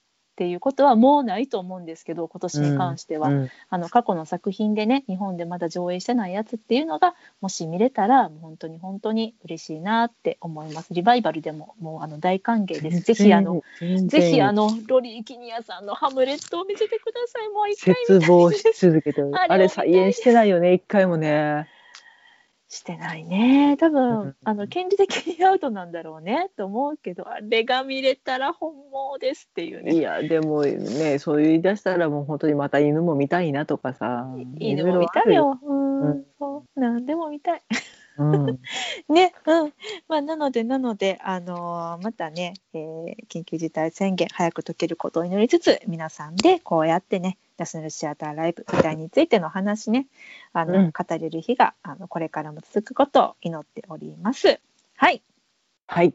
S1: ていうことはもうないと思うんですけど今年に関しては、
S2: うん。
S1: あの過去の作品でね日本でまだ上映してないやつっていうのがもし見れたら本当に本当に嬉しいなって思います。リバイバルでももうあの大歓迎です。ぜひあのぜひあのロリー・キニアさんの「ハムレット」を見せてください。もう一回
S2: 絶望し続けてあれ再演してないよね一回もね
S1: してないね。多
S2: うん
S1: 分あの権利的にアウトなんだろうねと思うけどあれが見れたら本望ですっていうね。
S2: いやでもねそう言い出したらもう本当にまた犬も見たいなとかさ。
S1: 犬も見たいよ。うん、
S2: うん。
S1: そう。何でも見たい。
S2: ろいろある、[laughs]
S1: ね、うん。まあ、なので、なので、あのーまたね、えー緊急事態宣言、早く解けることを祈りつつ、皆さんでこうやってね、ナショナルシアターライブ、時代についての話ね、あの、
S2: うん
S1: 語れる日が、あの、これからも続くことを祈っております。はい。
S2: はい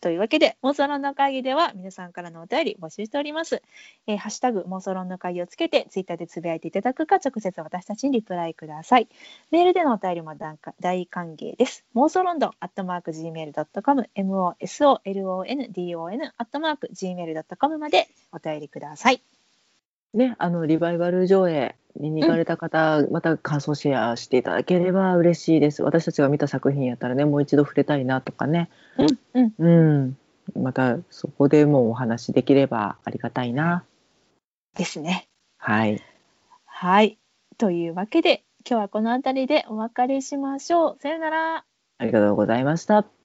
S1: というわけで、妄想論の会議では皆さんからのお便り募集しております。えーハッシュタグ妄想論の会議をつけて、ツイッターでつぶやいていただくか、直接私たちにリプライください。メールでのお便りも大大歓迎です。妄想ロンドンアットマーク Gmail.com、MOSOLONDON アットマーク Gmail.com までお便りください。
S2: ねあのリバイバル上映見に行かれた方、また感想シェアしていただければ嬉しいです私たちが見た作品やったらねもう一度触れたいなとかね
S1: うん、
S2: うんまたそこでもお話できればありがたいな
S1: ですね。
S2: はい
S1: はい。というわけで、今日はこの辺りでお別れしましょう。さよなら。
S2: ありがとうございました